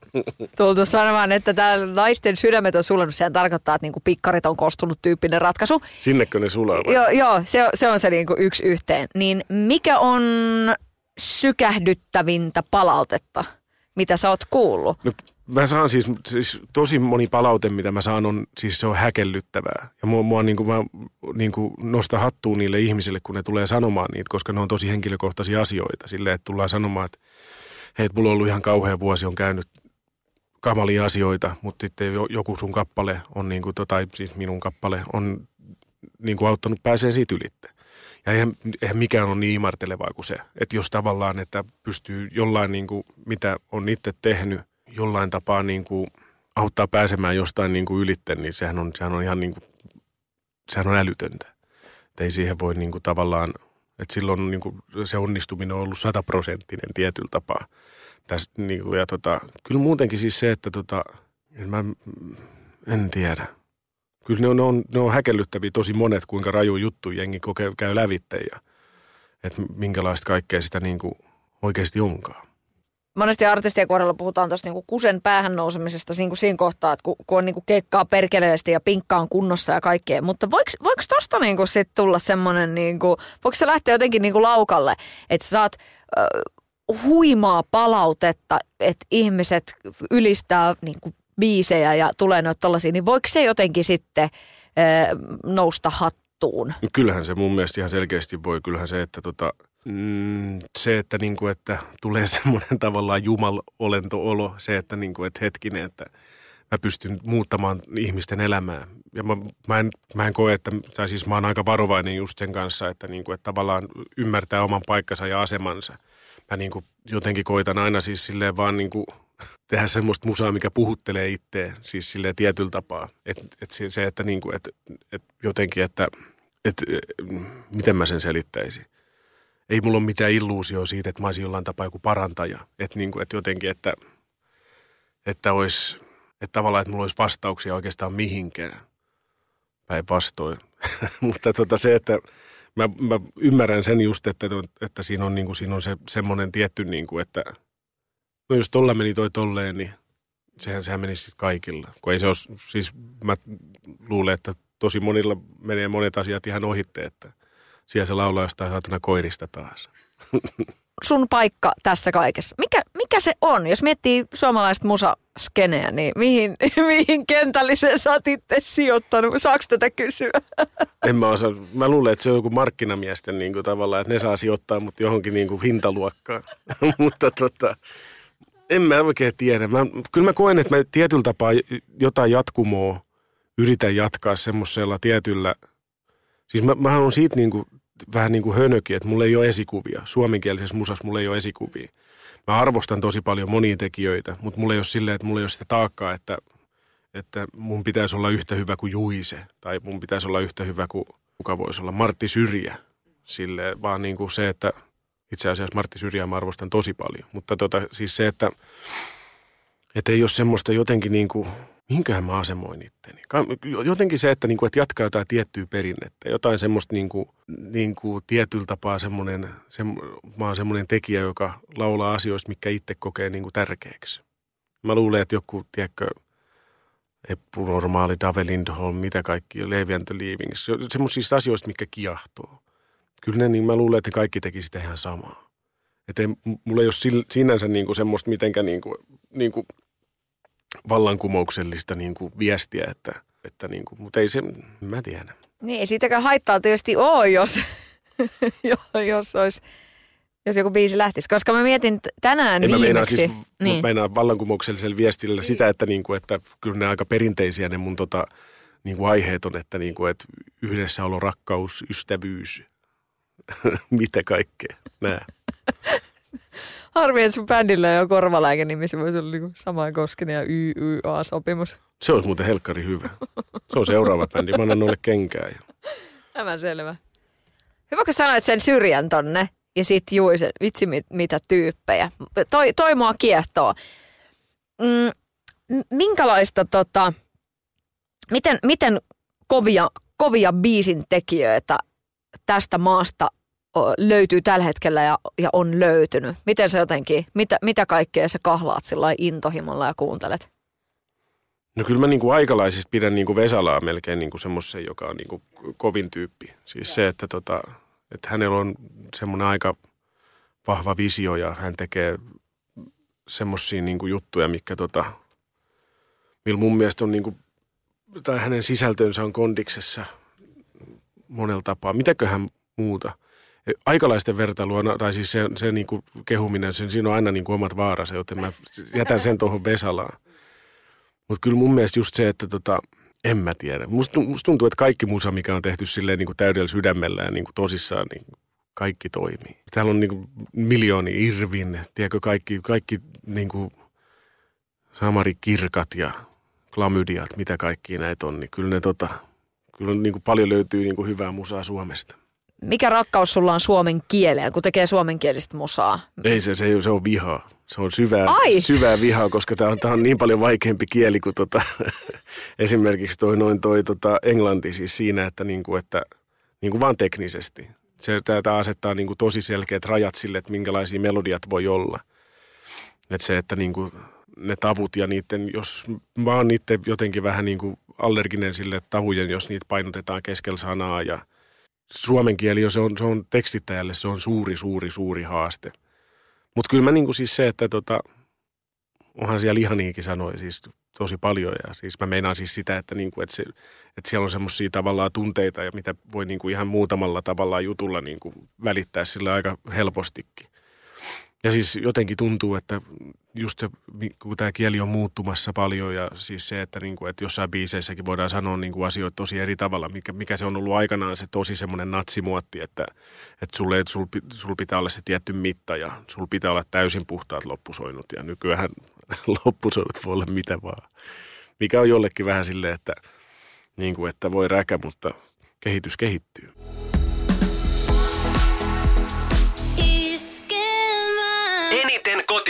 tultu sanomaan, että täällä naisten sydämet on sulanut. Sehän tarkoittaa, että niinku pikkarit on kostunut tyyppinen ratkaisu. Sinnekö ne sulaa? Joo, joo se, se on se niinku yksi yhteen. Niin mikä on sykähdyttävintä palautetta, mitä sä oot kuullut? No, mä saan siis, siis, tosi moni palaute, mitä mä saan, on, siis se on häkellyttävää. Ja mua, mua niin kuin, mä niin kuin nosta hattuun niille ihmisille, kun ne tulee sanomaan niitä, koska ne on tosi henkilökohtaisia asioita. Sille, että tullaan sanomaan, että hei, mulla on ollut ihan kauhea vuosi, on käynyt kamalia asioita, mutta sitten joku sun kappale on, niin kuin, tai siis minun kappale on niin kuin auttanut pääsee siitä ylitte. Ja eihän, eihän mikään ole niin imartelevaa kuin se, että jos tavallaan, että pystyy jollain, niin kuin, mitä on itse tehnyt – jollain tapaa niin kuin auttaa pääsemään jostain niin kuin ylitte, niin sehän on, sehän on ihan niin kuin, sehän on älytöntä. Et ei siihen voi niin kuin tavallaan, että silloin niin kuin se onnistuminen on ollut sataprosenttinen tietyllä tapaa. Täs, niin kuin, ja tota, kyllä muutenkin siis se, että tota, en, mä, en tiedä. Kyllä ne on, ne on, ne on häkellyttäviä tosi monet, kuinka raju juttu jengi kokee, käy lävitte ja että minkälaista kaikkea sitä niin kuin oikeasti onkaan. Monesti artistien kohdalla puhutaan tuosta niinku kusen päähän nousemisesta niinku siinä kohtaa, että kun, kun on niinku keikkaa perkeleesti ja pinkka on kunnossa ja kaikkea. Mutta voiko, voiko tosta niinku sit tulla semmoinen, niinku, voiko se lähteä jotenkin niinku laukalle, että saat äh, huimaa palautetta, että ihmiset ylistää niinku biisejä ja tulee noita tollasia, niin voiko se jotenkin sitten äh, nousta hattuun? Kyllähän se mun mielestä ihan selkeästi voi. Kyllähän se, että tota, mm, se, että, niinku, että tulee [laughs] semmoinen tavallaan jumalolento-olo, se, että, niinku, että hetkinen, että mä pystyn muuttamaan ihmisten elämää. Ja mä, mä, en, mä en koe, että, tai siis mä oon aika varovainen just sen kanssa, että, niinku, että tavallaan ymmärtää oman paikkansa ja asemansa. Mä niinku, jotenkin koitan aina siis silleen vaan niinku, [laughs] tehdä semmoista musaa, mikä puhuttelee itseä, siis sille tietyllä tapaa. Että et se, että niinku, et, et jotenkin, että et, miten mä sen selittäisin ei mulla ole mitään illuusio siitä, että mä olisin jollain tapaa joku parantaja. Että niin kuin, että jotenkin, että, että, olisi, että tavallaan, että mulla olisi vastauksia oikeastaan mihinkään. Päinvastoin. [laughs] Mutta tota se, että mä, mä, ymmärrän sen just, että, että siinä on, niin kuin, siinä on se, semmoinen tietty, niin kuin, että no jos tolla meni toi tolleen, niin sehän, sehän menisi sitten kaikilla. Kun ei se ole, siis mä luulen, että tosi monilla menee monet asiat ihan ohitte, että – siellä se laulaa jostain saatana koirista taas. Sun paikka tässä kaikessa. Mikä, mikä se on? Jos miettii suomalaista musaskeneä, niin mihin, [laughs] mihin kentälliseen sä oot itse sijoittanut? Saako tätä kysyä? [laughs] En mä osaa. Mä luulen, että se on joku markkinamiesten niin kuin tavallaan, että ne saa sijoittaa mut johonkin niin kuin hintaluokkaan. [laughs] Mutta tota, en mä oikein tiedä. Mä, kyllä mä koen, että mä tietyllä tapaa jotain jatkumoa yritän jatkaa semmoisella tietyllä – Siis mä, mä on siitä niin kuin, vähän niin kuin hönökin, että mulla ei ole esikuvia. Suomenkielisessä musassa mulla ei ole esikuvia. Mä arvostan tosi paljon monia tekijöitä, mutta mulla ei ole silleen, että mulla ei ole sitä taakkaa, että, että mun pitäisi olla yhtä hyvä kuin Juise. Tai mun pitäisi olla yhtä hyvä kuin, kuka voisi olla, Martti Syrjä. Silleen, vaan niin kuin se, että itse asiassa Martti Syrjää mä arvostan tosi paljon. Mutta tota, siis se, että, että ei ole semmoista jotenkin niin kuin, minkähän mä asemoin itteni. Jotenkin se, että, niin kuin, että jatkaa jotain tiettyä perinnettä, jotain semmoista niin kuin, niin kuin tietyllä tapaa semmoinen, se, mä oon semmoinen tekijä, joka laulaa asioista, mikä itse kokee niin kuin tärkeäksi. Mä luulen, että joku, tiedätkö, Eppu Normaali, Dave Lindholm, mitä kaikki, Levi and the Leavings, semmoisista asioista, mikä kiahtoo. Kyllä ne, niin mä luulen, että kaikki teki sitä ihan samaa. Että mulla ei ole sinänsä niin kuin semmoista mitenkään niin kuin, niin kuin vallankumouksellista niin kuin viestiä, että, että niin kuin, mutta ei se, mä tiedä. Niin, ei siitäkään haittaa tietysti ole, jos, [laughs] jos olisi jos joku biisi lähtisi. Koska mä mietin tänään en viimeksi. Mä meinaan, siis, niin. meinaan vallankumouksellisella viestillä niin. sitä, että, niin kuin, että kyllä ne aika perinteisiä ne mun tota, niin kuin aiheet on, että, niin kuin, että yhdessäolo, rakkaus, ystävyys, [laughs] mitä kaikkea, nää. [laughs] Harmi, että sun bändillä on korvalääke, niin missä voisi olla niin sama Koskinen ja YYA-sopimus. Se olisi muuten helkkari hyvä. Se on seuraava bändi. Mä annan noille kenkää. Ja... Tämä selvä. Hyvä, kun sanoit sen syrjän tonne ja sit juisen, vitsi mit, mitä tyyppejä. Toi, toi mua kiehtoo. Mm, minkälaista tota, miten, miten kovia, kovia biisin tekijöitä tästä maasta löytyy tällä hetkellä ja, ja on löytynyt? Miten se jotenkin, mitä, mitä kaikkea sä kahlaat sillä intohimolla ja kuuntelet? No kyllä mä niin kuin aikalaisista pidän niin kuin Vesalaa melkein niin kuin semmoisen, joka on niin kuin kovin tyyppi. Siis ja. se, että, tota, että hänellä on semmoinen aika vahva visio ja hän tekee semmoisia niin kuin juttuja, mikä tota, millä mun mielestä on niin kuin, tai hänen sisältönsä on kondiksessa monella tapaa. Mitäköhän muuta – aikalaisten vertailua, tai siis se, se niin kuin kehuminen, sen, siinä on aina niin kuin omat vaaransa, joten mä jätän sen tuohon Vesalaan. Mutta kyllä mun mielestä just se, että tota, en mä tiedä. Musta, tuntuu, että kaikki musa, mikä on tehty silleen niin kuin täydellä sydämellä ja niin kuin tosissaan, niin kaikki toimii. Täällä on niin kuin miljooni Irvin, tiedätkö, kaikki, kaikki niin kuin Samari Kirkat ja klamydiat, mitä kaikki näitä on, niin kyllä ne tota, kyllä niin kuin paljon löytyy niin kuin hyvää musaa Suomesta mikä rakkaus sulla on suomen kieleen, kun tekee suomenkielistä musaa? Ei se, se, se on vihaa. Se on syvää, Ai! syvää vihaa, koska tämä on, tää on niin paljon vaikeampi kieli kuin tota, [laughs] esimerkiksi toi, noin toi tota, englanti siis siinä, että, niinku, että niinku vaan teknisesti. Se tämä asettaa niinku tosi selkeät rajat sille, että minkälaisia melodiat voi olla. Että se, että niinku, ne tavut ja niiden, jos mä oon niiden jotenkin vähän niinku allerginen sille tavujen, jos niitä painotetaan keskellä sanaa ja suomen kieli, se on, se on tekstittäjälle, se on suuri, suuri, suuri haaste. Mutta kyllä mä niinku siis se, että tota, onhan siellä ihaniikin sanoi siis tosi paljon ja siis mä meinaan siis sitä, että, niinku, että, se, että siellä on semmoisia tavallaan tunteita ja mitä voi niinku ihan muutamalla tavallaan jutulla niinku välittää sillä aika helpostikin. Ja siis jotenkin tuntuu, että just se, kun tämä kieli on muuttumassa paljon ja siis se, että, niin kuin, että jossain biiseissäkin voidaan sanoa niin kuin asioita tosi eri tavalla, mikä, mikä se on ollut aikanaan se tosi semmoinen natsimuotti, että, että sulle, sul, sul pitää olla se tietty mitta ja sul pitää olla täysin puhtaat loppusoinut ja nykyään [laughs] loppusoinut voi olla mitä vaan. Mikä on jollekin vähän silleen, että, niin kuin, että voi räkä, mutta kehitys kehittyy.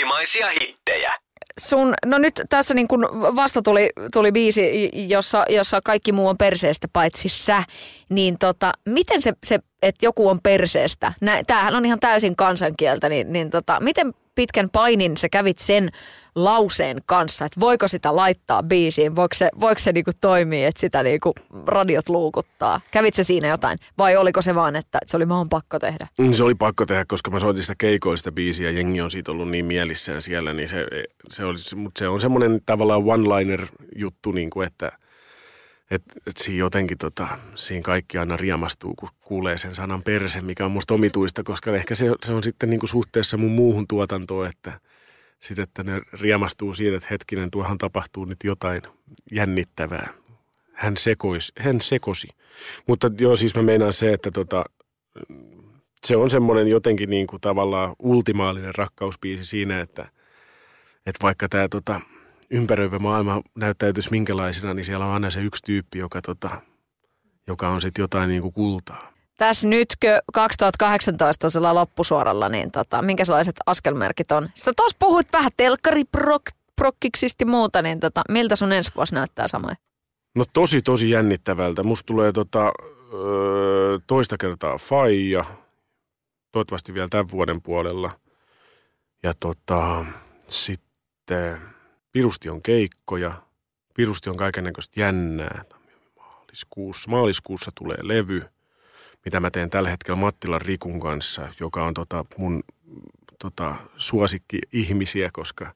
Kotimaisia hittejä. Sun, no nyt tässä niin kun vasta tuli, tuli biisi, jossa, jossa kaikki muu on perseestä paitsi sä, niin tota, miten se, se että joku on perseestä, Nä, tämähän on ihan täysin kansankieltä, niin, niin tota, miten pitkän painin sä kävit sen lauseen kanssa, että voiko sitä laittaa biisiin, voiko se, voiko se niinku toimia, että sitä niinku radiot luukuttaa. Kävit se siinä jotain vai oliko se vaan, että se oli vaan pakko tehdä? Mm, se oli pakko tehdä, koska mä soitin sitä keikoista biisiä, jengi on siitä ollut niin mielissään siellä, niin se, se, oli, mutta se on semmoinen tavallaan one-liner juttu, niin kuin että että et siinä jotenkin tota, siinä kaikki aina riemastuu, kun kuulee sen sanan perse, mikä on musta omituista, koska ehkä se, se on sitten niin kuin suhteessa mun muuhun tuotantoon, että – sitten, että ne riemastuu siitä, että hetkinen, tuohan tapahtuu nyt jotain jännittävää. Hän, sekois, hän sekosi. Mutta joo, siis mä meinaan se, että tota, se on semmoinen jotenkin niin kuin tavallaan ultimaalinen rakkauspiisi siinä, että, että vaikka tämä tota, ympäröivä maailma näyttäytyisi minkälaisena, niin siellä on aina se yksi tyyppi, joka, tota, joka on sitten jotain niin kuin kultaa tässä nytkö 2018 on loppusuoralla, niin tota, sellaiset askelmerkit on? Sä tuossa puhuit vähän telkkariprokkiksista ja muuta, niin tota, miltä sun ensi vuosi näyttää samoin? No tosi, tosi jännittävältä. Musta tulee tota, toista kertaa Faija, toivottavasti vielä tämän vuoden puolella. Ja tota, sitten pirusti on keikkoja, pirusti on kaikennäköistä jännää. Maaliskuussa, maaliskuussa tulee levy – mitä mä teen tällä hetkellä Mattilan Rikun kanssa, joka on tota mun tota, suosikki-ihmisiä, koska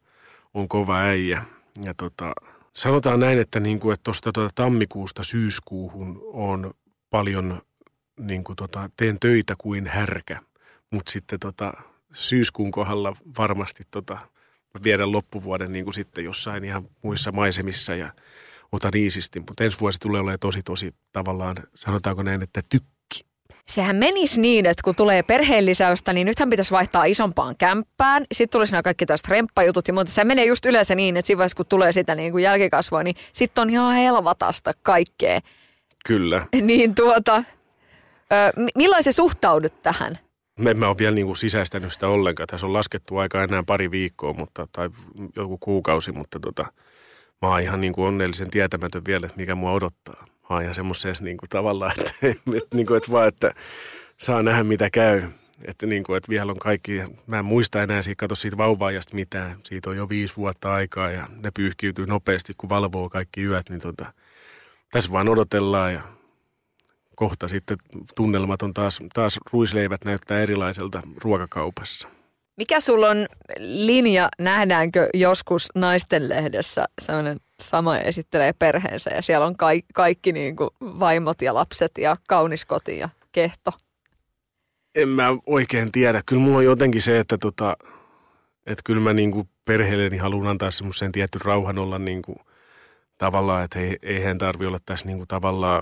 on kova äijä. Ja tota, sanotaan näin, että niinku, että tuosta tota, tammikuusta syyskuuhun on paljon, niinku, tota, teen töitä kuin härkä. Mutta sitten tota, syyskuun kohdalla varmasti tota, viedä loppuvuoden niin kuin sitten jossain ihan muissa maisemissa ja otan iisisti. Mutta ensi vuosi tulee olemaan tosi, tosi tavallaan, sanotaanko näin, että tykkää sehän menisi niin, että kun tulee perheenlisäystä, niin nythän pitäisi vaihtaa isompaan kämppään. Sitten tulisi nämä kaikki tästä remppajutut ja muuta. Se menee just yleensä niin, että siinä vaiheessa, kun tulee sitä niin kuin jälkikasvua, niin sitten on ihan helvatasta kaikkea. Kyllä. Niin tuota, ö, millaisen se suhtaudut tähän? Me emme ole vielä niin kuin sisäistänyt sitä ollenkaan. Tässä on laskettu aika enää pari viikkoa mutta, tai joku kuukausi, mutta tota, mä oon ihan niin kuin onnellisen tietämätön vielä, että mikä mua odottaa oon ihan semmoisessa niin kuin tavallaan, että, [laughs] että, niin kuin, että vaan, että saa nähdä mitä käy. Että, niin kuin, että vielä on kaikki, mä en muista enää siitä, katso siitä vauvaajasta mitään. Siitä on jo viisi vuotta aikaa ja ne pyyhkiytyy nopeasti, kun valvoo kaikki yöt. Niin tota, tässä vaan odotellaan ja kohta sitten tunnelmat on taas, taas ruisleivät näyttää erilaiselta ruokakaupassa. Mikä sulla on linja, nähdäänkö joskus naisten lehdessä sellainen sama esittelee perheensä ja siellä on kaikki, kaikki niin kuin vaimot ja lapset ja kaunis koti ja kehto? En mä oikein tiedä. Kyllä mulla on jotenkin se, että tota, että kyllä mä niin kuin perheelleni haluan antaa semmoisen tietty rauhan olla niin kuin tavallaan, että ei, ei hän tarvi olla tässä niin kuin tavallaan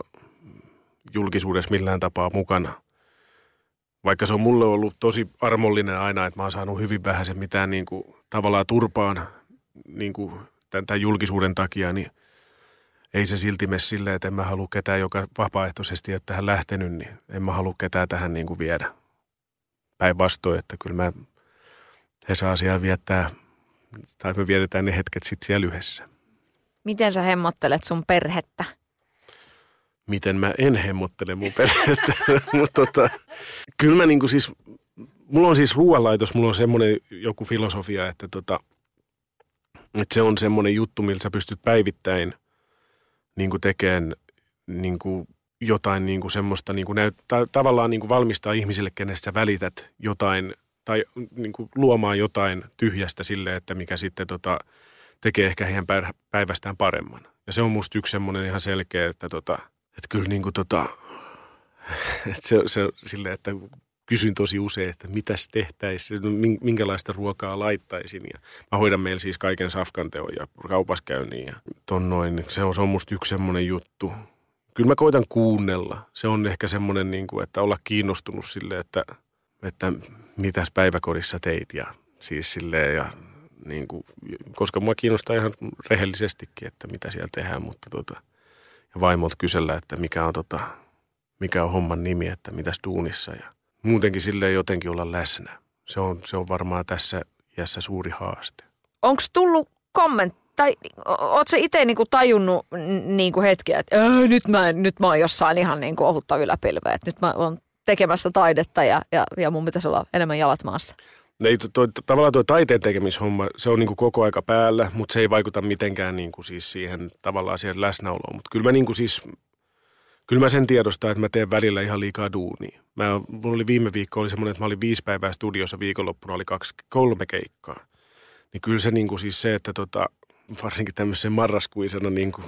julkisuudessa millään tapaa mukana – vaikka se on mulle ollut tosi armollinen aina, että mä oon saanut hyvin vähän sen mitään niin kuin, tavallaan turpaan niin kuin, tämän, tämän julkisuuden takia, niin ei se silti mene silleen, että en mä halua ketään, joka vapaaehtoisesti ole tähän lähtenyt, niin en mä halua ketään tähän niin kuin viedä. Päinvastoin, että kyllä mä, he saa siellä viettää tai me vietetään ne hetket sitten siellä yhdessä. Miten sä hemmottelet sun perhettä? Miten mä en hemmottele mun perhettä, [laughs] mutta tota, kyllä mä niinku siis, mulla on siis ruoanlaitos, mulla on semmoinen joku filosofia, että tota, että se on semmoinen juttu, millä sä pystyt päivittäin niin tekemään niin jotain niin semmoista, niin näyt, ta- tavallaan niin valmistaa ihmisille, kenestä sä välität jotain tai niin luomaan jotain tyhjästä sille, että mikä sitten tota, tekee ehkä heidän päivästään paremman. Ja se on musta yksi semmoinen ihan selkeä, että, tota, että kyllä niin kuin tota, [laughs] että se, se silleen, että kysyn tosi usein, että mitäs tehtäisiin, no, minkälaista ruokaa laittaisin. Ja mä hoidan meillä siis kaiken safkanteon ja kaupaskäynnin ja ton noin. Se on, se on musta yksi semmoinen juttu. Kyllä mä koitan kuunnella. Se on ehkä semmoinen, niin kuin, että olla kiinnostunut sille, että, että mitäs päiväkodissa teit ja siis silleen ja niin kuin, koska mua kiinnostaa ihan rehellisestikin, että mitä siellä tehdään, mutta tota, ja vaimolta kysellä, että mikä on, tota, mikä on homman nimi, että mitäs duunissa ja muutenkin silleen jotenkin olla läsnä. Se on, se on varmaan tässä iässä suuri haaste. Onko tullut kommentti, tai ootko se itse niinku tajunnut niinku hetkiä, että nyt mä, nyt mä oon jossain ihan niinku ohutta yläpilveä, että nyt mä oon tekemässä taidetta ja, ja, ja mun pitäisi olla enemmän jalat maassa? Ei, toi, toi, tavallaan tuo taiteen tekemishomma, se on niinku koko aika päällä, mutta se ei vaikuta mitenkään niinku siis siihen tavallaan siihen läsnäoloon. Mutta kyllä mä niinku siis Kyllä mä sen tiedostan, että mä teen välillä ihan liikaa duunia. Mä, mulla oli viime viikko oli semmoinen, että mä olin viisi päivää studiossa, viikonloppuna oli kaksi, kolme keikkaa. Niin kyllä se niin kuin siis se, että tota, varsinkin tämmöisen marraskuisena niin kuin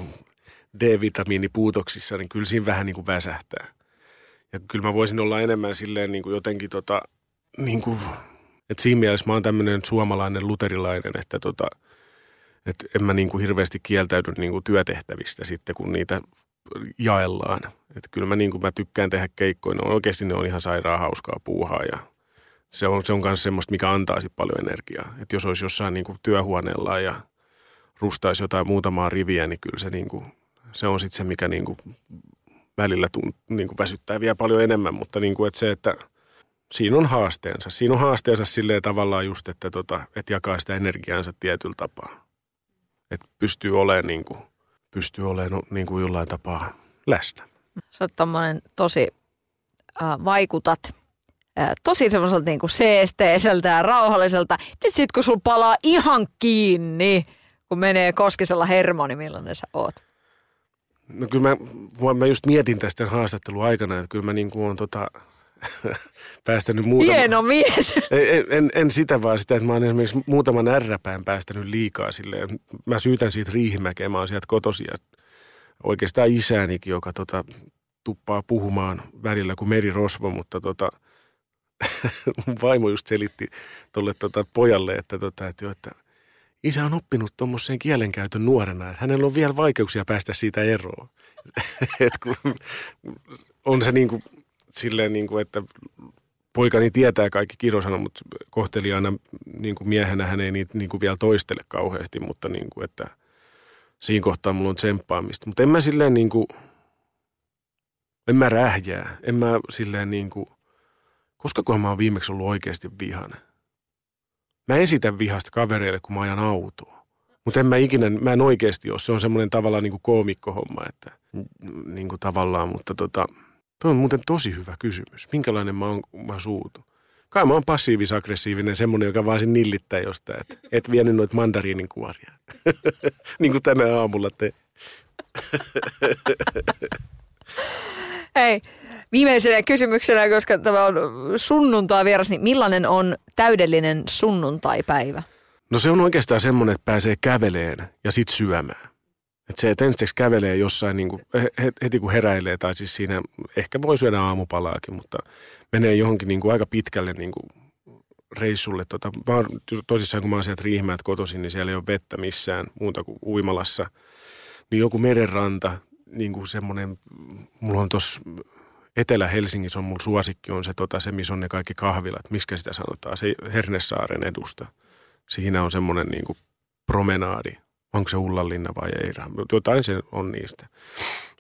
D-vitamiinipuutoksissa, niin kyllä siinä vähän niin kuin väsähtää. Ja kyllä mä voisin olla enemmän silleen niin kuin jotenkin tota, niin kuin, että siinä mielessä mä oon tämmöinen suomalainen luterilainen, että tota, että en mä niin kuin hirveästi kieltäydy niin kuin työtehtävistä sitten, kun niitä jaellaan. Että kyllä mä, niin kuin mä tykkään tehdä keikkoja, no oikeasti ne on ihan sairaan hauskaa puuhaa ja se on, se on myös semmoista, mikä antaisi paljon energiaa. Että jos olisi jossain niin kuin työhuoneella ja rustaisi jotain muutamaa riviä, niin kyllä se, niin kuin, se on sitten se, mikä niin kuin välillä tunt, niin kuin väsyttää vielä paljon enemmän, mutta niin kuin, että se, että siinä on haasteensa. Siinä on haasteensa silleen tavallaan just, että, tota, että jakaa sitä energiaansa tietyllä tapaa. Että pystyy olemaan niin kuin pystyy olemaan niin kuin jollain tapaa läsnä. Sä oot tommonen tosi, äh, vaikutat äh, tosi semmoiselta niin kuin seesteiseltä ja rauhalliselta. Sitten kun sulla palaa ihan kiinni, kun menee koskisella hermoni, millainen sä oot? No kyllä mä, mä just mietin tästä haastattelun aikana, että kyllä mä niin kuin on tota, [laughs] päästänyt muutama... Hieno mies. [laughs] En, en, en, sitä vaan sitä, että mä oon esimerkiksi muutaman ärräpään päästänyt liikaa silleen. Mä syytän siitä Riihimäkeä, mä oon sieltä kotosia. Oikeastaan isäänikin, joka tota, tuppaa puhumaan välillä kuin merirosvo, mutta tota, [laughs] mun vaimo just selitti tuolle tota, pojalle, että, tota, että, jo, että isä on oppinut tuommoiseen kielenkäytön nuorena, että hänellä on vielä vaikeuksia päästä siitä eroon. Et kun on se niin kuin silleen, niin kuin, että poikani tietää kaikki kirjosanat, mutta kohtelijana niin kuin miehenä hän ei niitä niin kuin vielä toistele kauheasti, mutta niin kuin, että siinä kohtaa mulla on tsemppaamista. Mutta en mä silleen niin kuin, en mä rähjää, en mä silleen niin kuin, koska kun mä oon viimeksi ollut oikeasti vihane. Mä esitän vihasta kavereille, kun mä ajan autoa. Mutta en mä ikinä, mä en oikeasti ole. Se on semmoinen tavallaan niin kuin koomikkohomma, että niin kuin tavallaan, mutta tota, Tuo on muuten tosi hyvä kysymys. Minkälainen mä oon, mä suutu? Kai mä oon passiivis-aggressiivinen, semmoinen, joka vaan sin nillittää jostain, että et vienyt noita mandariinin kuoria. [laughs] niin kuin tänä aamulla te. [laughs] Hei, viimeisenä kysymyksenä, koska tämä on sunnuntai vieras, niin millainen on täydellinen sunnuntaipäivä? No se on oikeastaan semmoinen, että pääsee käveleen ja sit syömään. Että se, että ensiksi kävelee jossain niin kuin, heti kun heräilee, tai siis siinä ehkä voi syödä aamupalaakin, mutta menee johonkin niin kuin aika pitkälle niin kuin reissulle. Tota, mä oon, tosissaan kun mä oon sieltä Riihimäät kotoisin, niin siellä ei ole vettä missään muuta kuin uimalassa. Niin joku merenranta, niin kuin semmoinen, mulla on tuossa Etelä-Helsingissä on mun suosikki, on se, tota, se missä on ne kaikki kahvilat. Miksi sitä sanotaan? Se Hernesaaren edusta. Siinä on semmoinen niin kuin promenaadi onko se Ullanlinna vai ei. Jotain se on niistä.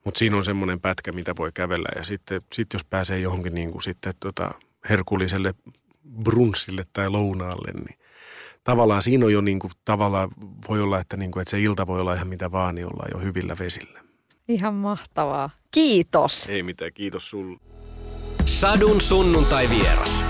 Mutta siinä on semmoinen pätkä, mitä voi kävellä. Ja sitten sit jos pääsee johonkin niin kuin sitten tota herkulliselle brunssille tai lounaalle, niin tavallaan siinä on jo niin kuin, tavallaan voi olla, että, niin kuin, että se ilta voi olla ihan mitä vaan, niin ollaan jo hyvillä vesillä. Ihan mahtavaa. Kiitos. Ei mitään, kiitos sulle. Sadun sunnuntai vieras.